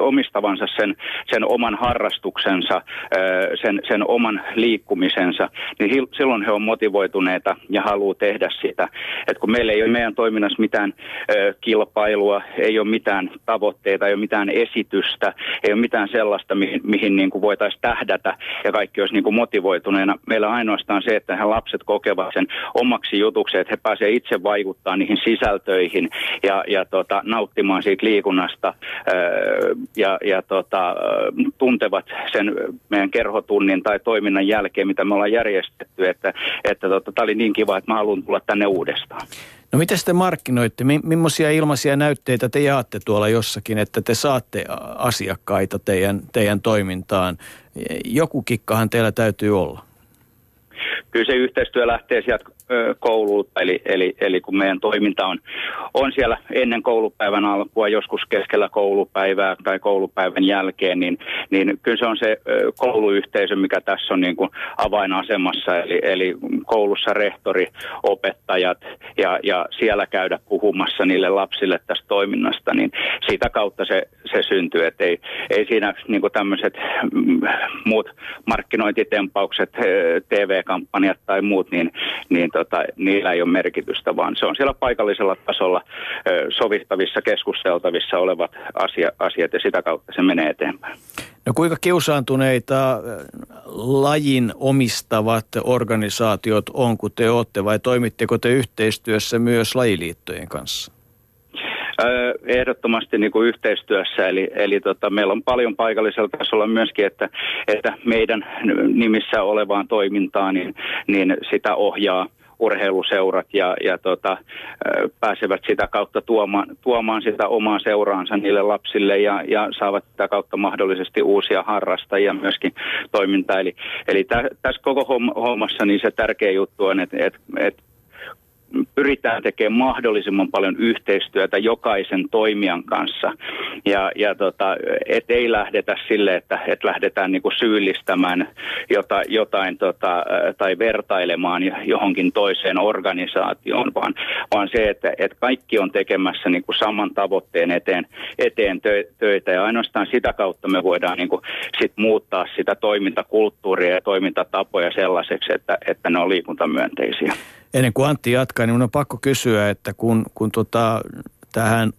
omistavansa sen, sen oman harrastuksensa, sen, sen oman liikkumisensa, niin silloin he on motivoituneita ja haluaa tehdä sitä. Et kun meillä ei ole meidän toiminnassa mitään kilpailua, ei ole mitään tavoitteita, ei ole mitään esitystä, ei ole mitään sellaista, mihin, mihin niin kuin voitaisiin tähdätä ja kaikki olisi niin kuin motivoituneena. Meillä on ainoastaan se, että he lapset kokevat sen omaksi jutukseen, että he pääsevät itse vaikuttamaan niihin sisältöihin ja, ja tota, nauttimaan siitä liikunnasta ja, ja tota, tuntevat sen meidän kerhotunnin tai toiminnan jälkeen, mitä me ollaan järjestetty, että, että tota, tämä oli niin kiva, että mä haluan tulla tänne uudestaan. No miten te markkinoitte? Millaisia ilmaisia näytteitä te jaatte tuolla jossakin, että te saatte asiakkaita teidän, teidän toimintaan? Joku kikkahan teillä täytyy olla kyllä se yhteistyö lähtee sieltä koululta, eli, eli, eli kun meidän toiminta on, on siellä ennen koulupäivän alkua, joskus keskellä koulupäivää tai koulupäivän jälkeen, niin, niin kyllä se on se kouluyhteisö, mikä tässä on niin kuin avainasemassa, eli, eli koulussa rehtori, opettajat ja, ja siellä käydä puhumassa niille lapsille tästä toiminnasta, niin sitä kautta se, se syntyy, että ei, ei siinä niin tämmöiset mm, muut markkinointitempaukset, TV-kampanjat tai muut, niin, niin tota, niillä ei ole merkitystä, vaan se on siellä paikallisella tasolla sovittavissa, keskusteltavissa olevat asia, asiat ja sitä kautta se menee eteenpäin. No kuinka kiusaantuneita lajin omistavat organisaatiot on, kun te olette, vai toimitteko te yhteistyössä myös lajiliittojen kanssa? Ehdottomasti niin kuin yhteistyössä, eli, eli tota, meillä on paljon paikallisella tasolla myöskin, että, että meidän nimissä olevaan toimintaan, niin, niin sitä ohjaa urheiluseurat ja, ja tota, pääsevät sitä kautta tuomaan, tuomaan sitä omaa seuraansa niille lapsille ja, ja saavat sitä kautta mahdollisesti uusia harrastajia myöskin toimintaa. Eli, eli tä, tässä koko hommassa niin se tärkeä juttu on, että, että, että pyritään tekemään mahdollisimman paljon yhteistyötä jokaisen toimijan kanssa. Ja, ja tota, et ei lähdetä sille, että et lähdetään niinku syyllistämään jota, jotain tota, tai vertailemaan johonkin toiseen organisaatioon, vaan, vaan se, että et kaikki on tekemässä niinku saman tavoitteen eteen, eteen tö, töitä. Ja ainoastaan sitä kautta me voidaan niinku sit muuttaa sitä toimintakulttuuria ja toimintatapoja sellaiseksi, että, että ne on liikuntamyönteisiä. Ennen kuin Antti jatkaa, niin on pakko kysyä, että kun, kun tota, tähän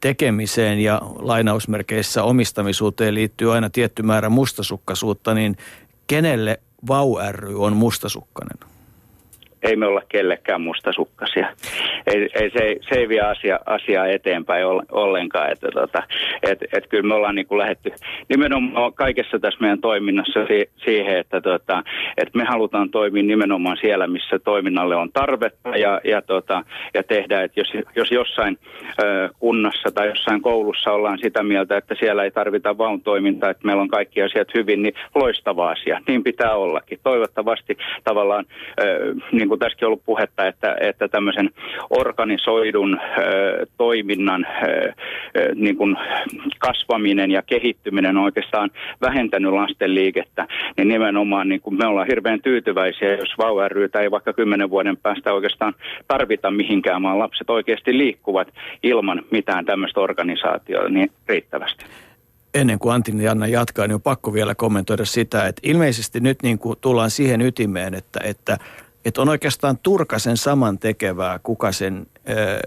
tekemiseen ja lainausmerkeissä omistamisuuteen liittyy aina tietty määrä mustasukkaisuutta, niin kenelle Vau ry on mustasukkainen? Ei me olla kellekään mustasukkasia. Ei, ei, se, se ei vie asia, asiaa eteenpäin ollenkaan. Että tota, et, et kyllä me ollaan niin lähetty nimenomaan kaikessa tässä meidän toiminnassa si, siihen, että tota, et me halutaan toimia nimenomaan siellä, missä toiminnalle on tarvetta ja, ja, tota, ja tehdä, että jos, jos jossain ö, kunnassa tai jossain koulussa ollaan sitä mieltä, että siellä ei tarvita vaun toimintaa, että meillä on kaikki asiat hyvin, niin loistava asia. Niin pitää ollakin. Toivottavasti tavallaan ö, niin kuin tässäkin ollut puhetta, että, että tämmöisen organisoidun ö, toiminnan ö, ö, niin kuin kasvaminen ja kehittyminen on oikeastaan vähentänyt lasten liikettä, niin nimenomaan niin kuin me ollaan hirveän tyytyväisiä, jos vau ei vaikka kymmenen vuoden päästä oikeastaan tarvita mihinkään, vaan lapset oikeasti liikkuvat ilman mitään tämmöistä organisaatiota niin riittävästi. Ennen kuin Antin ja Janna jatkaa, niin on pakko vielä kommentoida sitä, että ilmeisesti nyt niin kuin tullaan siihen ytimeen, että, että että on oikeastaan turkasen saman tekevää, kuka sen,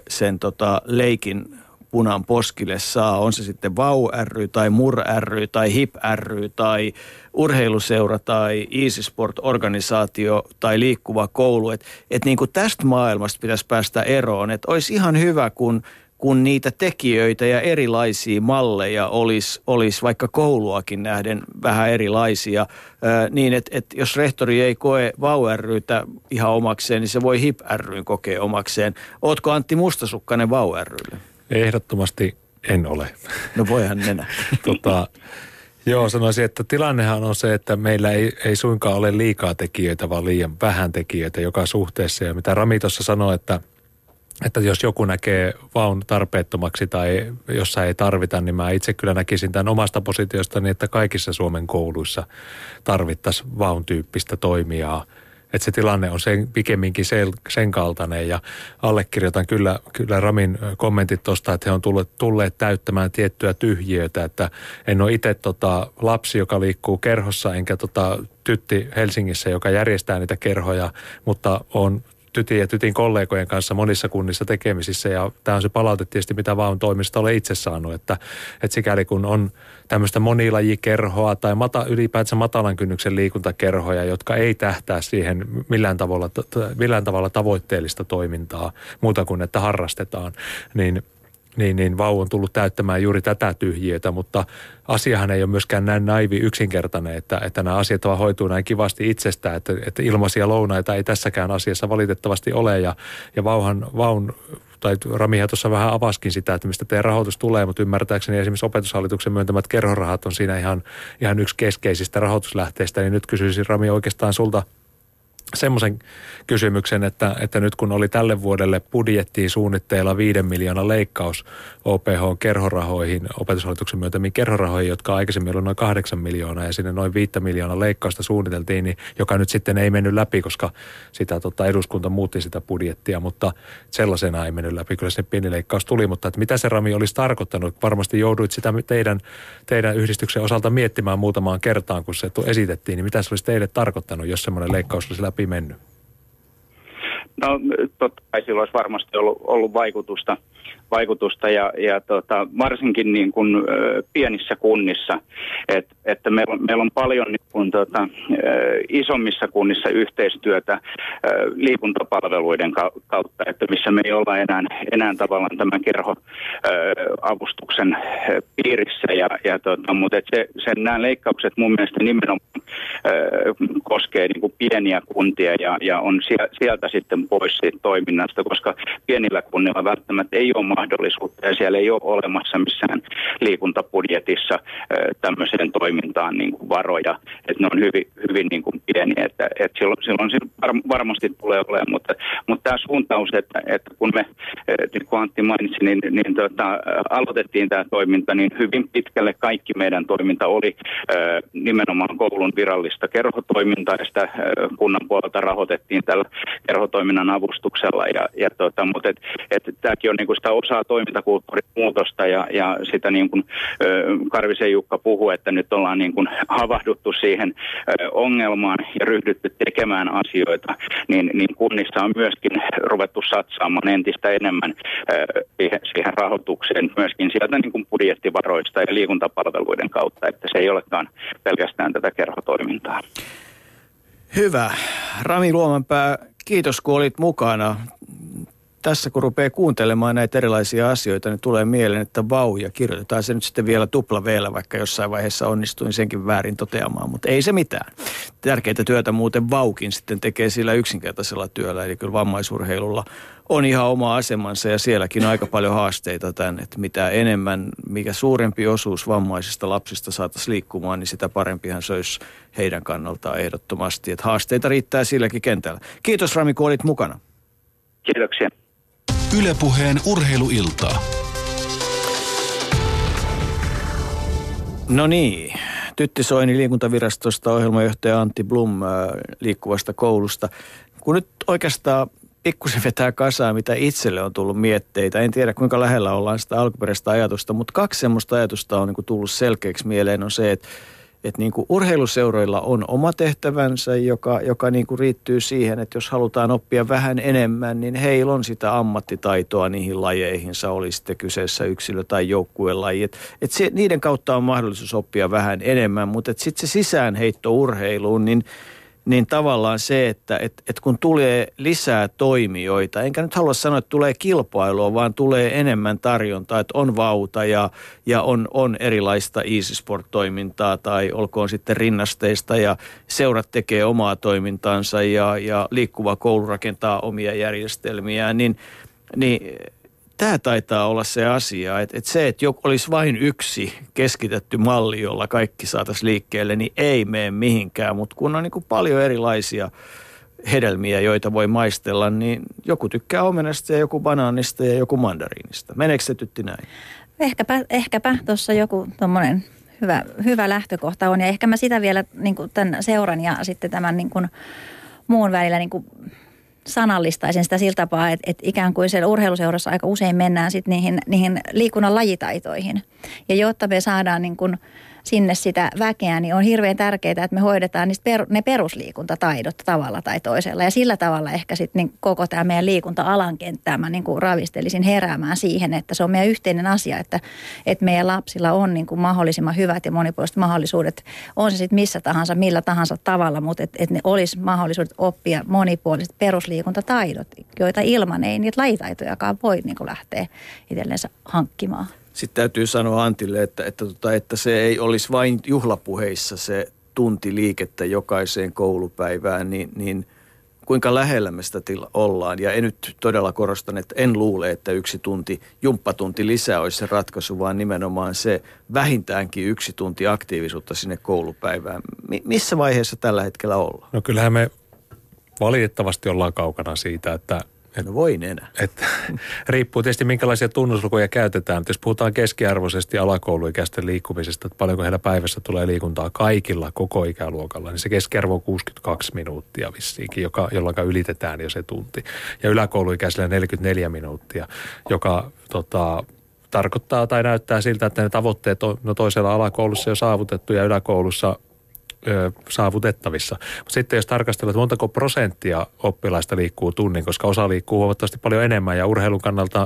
sen tota leikin punan poskille saa. On se sitten VAU ry tai MUR ry tai HIP ry tai urheiluseura tai Easy Sport-organisaatio tai liikkuva koulu. Että et niin kuin tästä maailmasta pitäisi päästä eroon. Että olisi ihan hyvä, kun kun niitä tekijöitä ja erilaisia malleja olisi, olisi vaikka kouluakin nähden vähän erilaisia, niin että, että jos rehtori ei koe VAU rytä ihan omakseen, niin se voi HIP ryn kokea omakseen. Ootko Antti Mustasukkainen VAU rylle? Ehdottomasti en ole. No voihan nenä. tota, Joo, sanoisin, että tilannehan on se, että meillä ei, ei suinkaan ole liikaa tekijöitä, vaan liian vähän tekijöitä joka suhteessa. Ja mitä Rami tuossa sanoi, että, että jos joku näkee vaun tarpeettomaksi tai jossa ei tarvita, niin mä itse kyllä näkisin tämän omasta positiostani, että kaikissa Suomen kouluissa tarvittaisiin vaun tyyppistä toimijaa – että se tilanne on sen, pikemminkin sen, sen kaltainen ja allekirjoitan kyllä, kyllä Ramin kommentit tuosta, että he on tulleet, tulleet täyttämään tiettyä tyhjiötä, että en ole itse tota lapsi, joka liikkuu kerhossa, enkä tota tytti Helsingissä, joka järjestää niitä kerhoja, mutta on tytin ja tytin kollegojen kanssa monissa kunnissa tekemisissä. Ja tämä on se palaute tietysti, mitä vaan toimista olen itse saanut, että, että sikäli kun on tämmöistä monilajikerhoa tai mata, ylipäätään matalan kynnyksen liikuntakerhoja, jotka ei tähtää siihen millään tavalla, millään tavalla tavoitteellista toimintaa muuta kuin että harrastetaan, niin niin, niin vau on tullut täyttämään juuri tätä tyhjiötä, mutta asiahan ei ole myöskään näin naivi yksinkertainen, että, että nämä asiat vaan hoituu näin kivasti itsestään, että, että ilmaisia lounaita ei tässäkään asiassa valitettavasti ole. Ja, ja vauhan, vaun tai Ramihan tuossa vähän avaskin sitä, että mistä teidän rahoitus tulee, mutta ymmärtääkseni esimerkiksi opetushallituksen myöntämät kerhorahat on siinä ihan, ihan yksi keskeisistä rahoituslähteistä, niin nyt kysyisin Rami oikeastaan sulta – semmoisen kysymyksen, että, että nyt kun oli tälle vuodelle budjettiin suunnitteilla 5 miljoonan leikkaus OPH-kerhorahoihin, opetushallituksen myöntämiin kerhorahoihin, jotka aikaisemmin oli noin 8 miljoonaa ja sinne noin 5 miljoonaa leikkausta suunniteltiin, niin joka nyt sitten ei mennyt läpi, koska sitä tota, eduskunta muutti sitä budjettia, mutta sellaisena ei mennyt läpi. Kyllä se pieni leikkaus tuli, mutta että mitä se Rami olisi tarkoittanut? Varmasti jouduit sitä teidän, teidän yhdistyksen osalta miettimään muutamaan kertaan, kun se esitettiin, niin mitä se olisi teille tarkoittanut, jos semmoinen leikkaus olisi läpi mennyt? No totta kai sillä olisi varmasti ollut, ollut vaikutusta vaikutusta ja, ja tota, varsinkin niin kuin, ö, pienissä kunnissa, Et, että meillä on, meillä on paljon niin kuin, tota, ö, isommissa kunnissa yhteistyötä ö, liikuntapalveluiden kautta, että missä me ei olla enää, enää tavallaan tämän kerhoavustuksen piirissä, ja, ja tota, mutta et se, sen, nämä leikkaukset mun mielestä nimenomaan ö, koskee niin kuin pieniä kuntia ja, ja on sieltä sitten pois siitä toiminnasta, koska pienillä kunnilla välttämättä ei ole mahdollisuutta. Ja siellä ei ole olemassa missään liikuntabudjetissa tämmöiseen toimintaan niin kuin varoja, että ne on hyvin, hyvin niin kuin pieniä, että, että silloin, silloin varmasti tulee olemaan, mutta, mutta tämä suuntaus, että, että kun me, niin kuin Antti mainitsi, niin, niin tota, aloitettiin tämä toiminta, niin hyvin pitkälle kaikki meidän toiminta oli nimenomaan koulun virallista kerhotoimintaa. Ja sitä kunnan puolelta rahoitettiin tällä kerhotoiminnan avustuksella, ja, ja tota, mutta et, et, tämäkin on niin kuin sitä osaa toimintakulttuurin muutosta ja, ja sitä niin kuin Karvisen Jukka puhuu, että nyt ollaan niin kuin havahduttu siihen ongelmaan ja ryhdytty tekemään asioita, niin, niin kunnissa on myöskin ruvettu satsaamaan entistä enemmän siihen, siihen rahoitukseen myöskin sieltä niin kuin budjettivaroista ja liikuntapalveluiden kautta, että se ei olekaan pelkästään tätä kerhotoimintaa. Hyvä. Rami Luomanpää, kiitos kun olit mukana tässä kun rupeaa kuuntelemaan näitä erilaisia asioita, niin tulee mieleen, että vau ja kirjoitetaan se nyt sitten vielä tupla vielä, vaikka jossain vaiheessa onnistuin senkin väärin toteamaan, mutta ei se mitään. Tärkeitä työtä muuten vaukin sitten tekee sillä yksinkertaisella työllä, eli kyllä vammaisurheilulla on ihan oma asemansa ja sielläkin on aika paljon haasteita tämän, että mitä enemmän, mikä suurempi osuus vammaisista lapsista saataisiin liikkumaan, niin sitä parempihan se olisi heidän kannaltaan ehdottomasti. Että haasteita riittää silläkin kentällä. Kiitos Rami, kun olit mukana. Kiitoksia. Ylepuheen urheiluiltaa. No niin, Tytti Soini liikuntavirastosta, ohjelmajohtaja Antti Blum äh, liikkuvasta koulusta. Kun nyt oikeastaan pikkusen vetää kasaa, mitä itselle on tullut mietteitä. En tiedä, kuinka lähellä ollaan sitä alkuperäistä ajatusta, mutta kaksi semmoista ajatusta on niin tullut selkeäksi mieleen. On se, että että niin kuin urheiluseuroilla on oma tehtävänsä, joka, joka niin kuin riittyy siihen, että jos halutaan oppia vähän enemmän, niin heillä on sitä ammattitaitoa niihin lajeihinsa, oli sitten kyseessä yksilö- tai joukkuelaji. Et, et se, niiden kautta on mahdollisuus oppia vähän enemmän, mutta sitten se sisäänheitto urheiluun, niin niin tavallaan se, että et, et kun tulee lisää toimijoita, enkä nyt halua sanoa, että tulee kilpailua, vaan tulee enemmän tarjontaa, että on vauta ja, ja on, on erilaista easy sport-toimintaa tai olkoon sitten rinnasteista ja seurat tekee omaa toimintaansa ja, ja liikkuva koulu rakentaa omia järjestelmiään, niin, niin tämä taitaa olla se asia, että, että se, että joku olisi vain yksi keskitetty malli, jolla kaikki saataisiin liikkeelle, niin ei mene mihinkään. Mutta kun on niin kuin paljon erilaisia hedelmiä, joita voi maistella, niin joku tykkää omenasta ja joku banaanista ja joku mandariinista. Meneekö se tytti näin? Ehkäpä, ehkäpä tuossa joku tuommoinen hyvä, hyvä lähtökohta on. Ja ehkä mä sitä vielä niin tämän seuran ja sitten tämän niin kuin muun välillä niin kuin sanallistaisin sitä sillä tapaa, että, että ikään kuin siellä urheiluseurassa aika usein mennään sitten niihin, niihin liikunnan lajitaitoihin. Ja jotta me saadaan niin kuin – sinne sitä väkeä, niin on hirveän tärkeää, että me hoidetaan niistä per, ne perusliikuntataidot tavalla tai toisella. Ja sillä tavalla ehkä sitten niin koko tämä meidän liikunta-alan kenttää mä niin kuin ravistelisin heräämään siihen, että se on meidän yhteinen asia, että, että meidän lapsilla on niin kuin mahdollisimman hyvät ja monipuoliset mahdollisuudet. On se sitten missä tahansa, millä tahansa tavalla, mutta että, että ne olisi mahdollisuudet oppia monipuoliset perusliikuntataidot, joita ilman ei niitä lajitaitojakaan voi niin kuin lähteä itsellensä hankkimaan. Sitten täytyy sanoa Antille, että, että, että, että se ei olisi vain juhlapuheissa se tunti liikettä jokaiseen koulupäivään, niin, niin kuinka lähellä me sitä tila ollaan. Ja en nyt todella korostan, että en luule, että yksi tunti, jumppatunti lisää olisi se ratkaisu, vaan nimenomaan se vähintäänkin yksi tunti aktiivisuutta sinne koulupäivään. Mi- missä vaiheessa tällä hetkellä ollaan? No kyllähän me valitettavasti ollaan kaukana siitä, että et, no voi enää. Et, riippuu tietysti minkälaisia tunnuslukuja käytetään. Jos puhutaan keskiarvoisesti alakouluikäisten liikkumisesta, että paljonko heillä päivässä tulee liikuntaa kaikilla koko ikäluokalla, niin se keskiarvo on 62 minuuttia vissiinkin, joka, jolloin ylitetään jo se tunti. Ja yläkouluikäisillä 44 minuuttia, joka tota, tarkoittaa tai näyttää siltä, että ne tavoitteet on no toisella alakoulussa jo saavutettu ja yläkoulussa ö, saavutettavissa. Mutta sitten jos tarkastellaan, että montako prosenttia oppilaista liikkuu tunnin, koska osa liikkuu huomattavasti paljon enemmän ja urheilun kannalta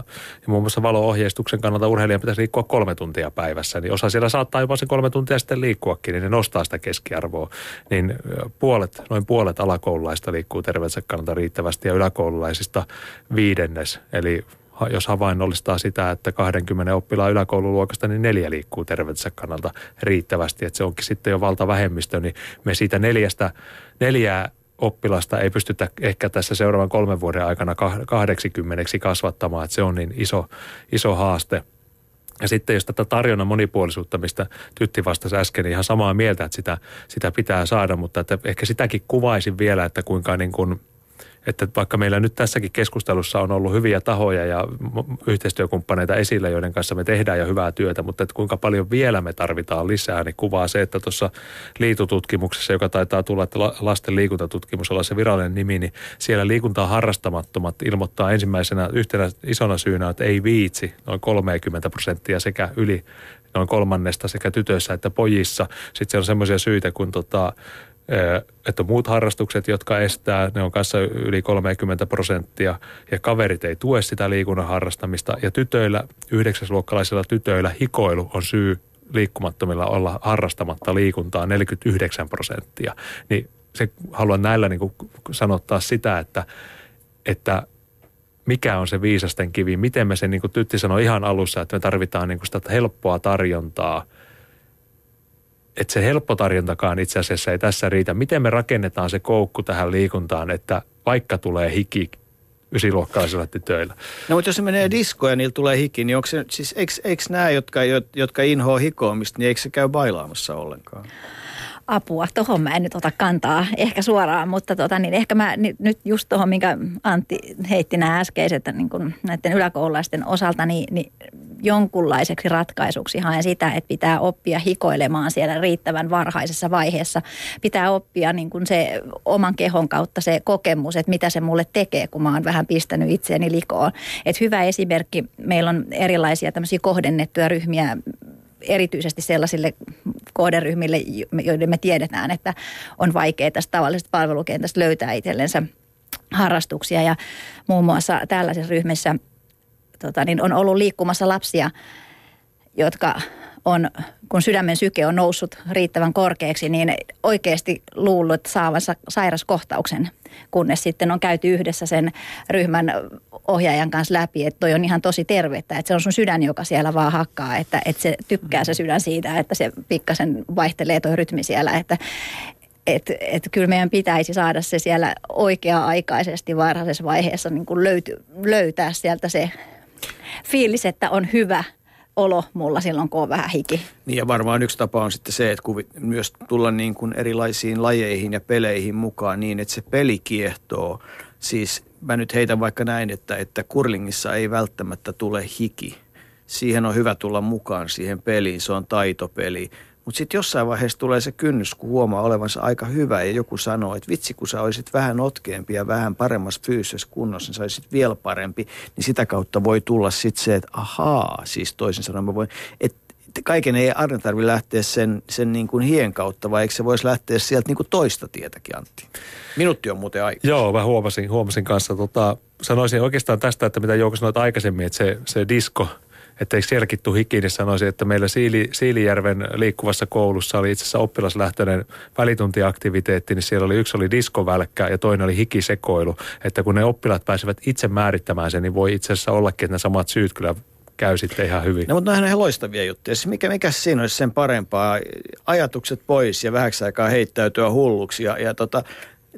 ja muun muassa valo-ohjeistuksen kannalta urheilijan pitäisi liikkua kolme tuntia päivässä, niin osa siellä saattaa jopa se kolme tuntia sitten liikkuakin, niin ne nostaa sitä keskiarvoa. Niin puolet, noin puolet alakoululaista liikkuu terveensä kannalta riittävästi ja yläkoululaisista viidennes, eli jos havainnollistaa sitä, että 20 oppilaan yläkoululuokasta, niin neljä liikkuu terveytensä kannalta riittävästi. Että se onkin sitten jo valtavähemmistö, niin me siitä neljästä, neljää oppilasta ei pystytä ehkä tässä seuraavan kolmen vuoden aikana 80 kasvattamaan, että se on niin iso, iso haaste. Ja sitten jos tätä tarjonnan monipuolisuutta, mistä Tytti vastasi äsken, niin ihan samaa mieltä, että sitä, sitä pitää saada, mutta että ehkä sitäkin kuvaisin vielä, että kuinka niin kuin – että vaikka meillä nyt tässäkin keskustelussa on ollut hyviä tahoja ja yhteistyökumppaneita esillä, joiden kanssa me tehdään jo hyvää työtä, mutta että kuinka paljon vielä me tarvitaan lisää, niin kuvaa se, että tuossa liitututkimuksessa, joka taitaa tulla, että lasten liikuntatutkimus olla se virallinen nimi, niin siellä liikuntaa harrastamattomat ilmoittaa ensimmäisenä yhtenä isona syynä, että ei viitsi noin 30 prosenttia sekä yli noin kolmannesta sekä tytöissä että pojissa. Sitten siellä on semmoisia syitä kuin tota, että muut harrastukset, jotka estää, ne on kanssa yli 30 prosenttia ja kaverit ei tue sitä liikunnan harrastamista ja tytöillä, yhdeksäsluokkalaisilla tytöillä hikoilu on syy liikkumattomilla olla harrastamatta liikuntaa 49 prosenttia. Niin se, haluan näillä niin sanottaa sitä, että, että mikä on se viisasten kivi, miten me sen, niin kuin Tytti sanoi ihan alussa, että me tarvitaan niin kuin sitä helppoa tarjontaa – että se helppo tarjontakaan itse asiassa ei tässä riitä. Miten me rakennetaan se koukku tähän liikuntaan, että vaikka tulee hiki ysiluokkalaisilla tytöillä. No mutta jos se menee diskoon ja niillä tulee hiki, niin onko se, siis eikö, eikö nämä, jotka, jotka inhoa hikoamista, niin eikö se käy bailaamassa ollenkaan? Apua. Tuohon mä en nyt ota kantaa ehkä suoraan, mutta tota, niin ehkä mä nyt just tuohon, minkä Antti heitti nämä äskeiset niin kun näiden yläkoululaisten osalta, niin, niin jonkunlaiseksi ratkaisuksi haen sitä, että pitää oppia hikoilemaan siellä riittävän varhaisessa vaiheessa. Pitää oppia niin kuin se oman kehon kautta se kokemus, että mitä se mulle tekee, kun mä oon vähän pistänyt itseäni likoon. Et hyvä esimerkki, meillä on erilaisia tämmöisiä kohdennettuja ryhmiä erityisesti sellaisille kohderyhmille, joiden me tiedetään, että on vaikea tästä tavallisesta palvelukentästä löytää itsellensä harrastuksia. Ja muun muassa tällaisessa ryhmissä tota, niin on ollut liikkumassa lapsia, jotka on, kun sydämen syke on noussut riittävän korkeaksi, niin oikeasti luullut saavansa sairaskohtauksen, kunnes sitten on käyty yhdessä sen ryhmän ohjaajan kanssa läpi, että toi on ihan tosi tervettä, että se on sun sydän, joka siellä vaan hakkaa, että, että se tykkää se sydän siitä, että se pikkasen vaihtelee toi rytmi siellä, että, että et kyllä meidän pitäisi saada se siellä oikea-aikaisesti varhaisessa vaiheessa niin löyty, löytää sieltä se fiilis, että on hyvä olo mulla silloin, kun on vähän hiki. Niin ja varmaan yksi tapa on sitten se, että kun myös tulla niin kuin erilaisiin lajeihin ja peleihin mukaan niin, että se peli kiehtoo. Siis mä nyt heitän vaikka näin, että, että kurlingissa ei välttämättä tule hiki. Siihen on hyvä tulla mukaan siihen peliin, se on taitopeli mutta sitten jossain vaiheessa tulee se kynnys, kun huomaa olevansa aika hyvä ja joku sanoo, että vitsi kun sä olisit vähän notkeampi ja vähän paremmassa fyysisessä kunnossa, niin sä olisit vielä parempi, niin sitä kautta voi tulla sitten se, että ahaa, siis toisin sanoen mä voin, että kaiken ei aina tarvitse lähteä sen, sen niin kuin hien kautta, vai eikö se voisi lähteä sieltä niin kuin toista tietäkin, Antti? Minuutti on muuten aika. Joo, mä huomasin, huomasin kanssa. Tota, sanoisin oikeastaan tästä, että mitä Jouko sanoit aikaisemmin, että se, se disko – että eikö sielläkin tuu hikiin, niin sanoisin, että meillä Siili, Siilijärven liikkuvassa koulussa oli itse asiassa oppilaslähtöinen välituntiaktiviteetti, niin siellä oli yksi oli diskovälkkä ja toinen oli hikisekoilu. Että kun ne oppilaat pääsevät itse määrittämään sen, niin voi itse asiassa ollakin, että ne samat syyt kyllä käy sitten ihan hyvin. No, mutta on ihan loistavia juttuja. Siis mikä, mikä siinä olisi sen parempaa? Ajatukset pois ja vähäksi aikaa heittäytyä hulluksi. Ja, ja tota,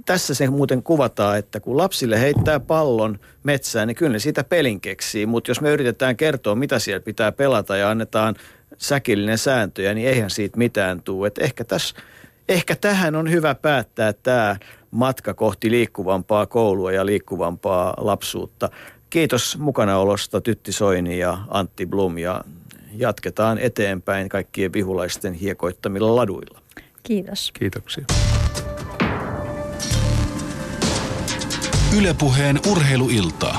tässä se muuten kuvataan, että kun lapsille heittää pallon metsään, niin kyllä ne siitä pelin keksii. Mutta jos me yritetään kertoa, mitä siellä pitää pelata ja annetaan säkillinen sääntöjä, niin eihän siitä mitään tule. Et ehkä, tässä, ehkä tähän on hyvä päättää tämä matka kohti liikkuvampaa koulua ja liikkuvampaa lapsuutta. Kiitos mukanaolosta Tytti Soini ja Antti Blum ja jatketaan eteenpäin kaikkien vihulaisten hiekoittamilla laduilla. Kiitos. Kiitoksia. Ylepuheen urheiluiltaa.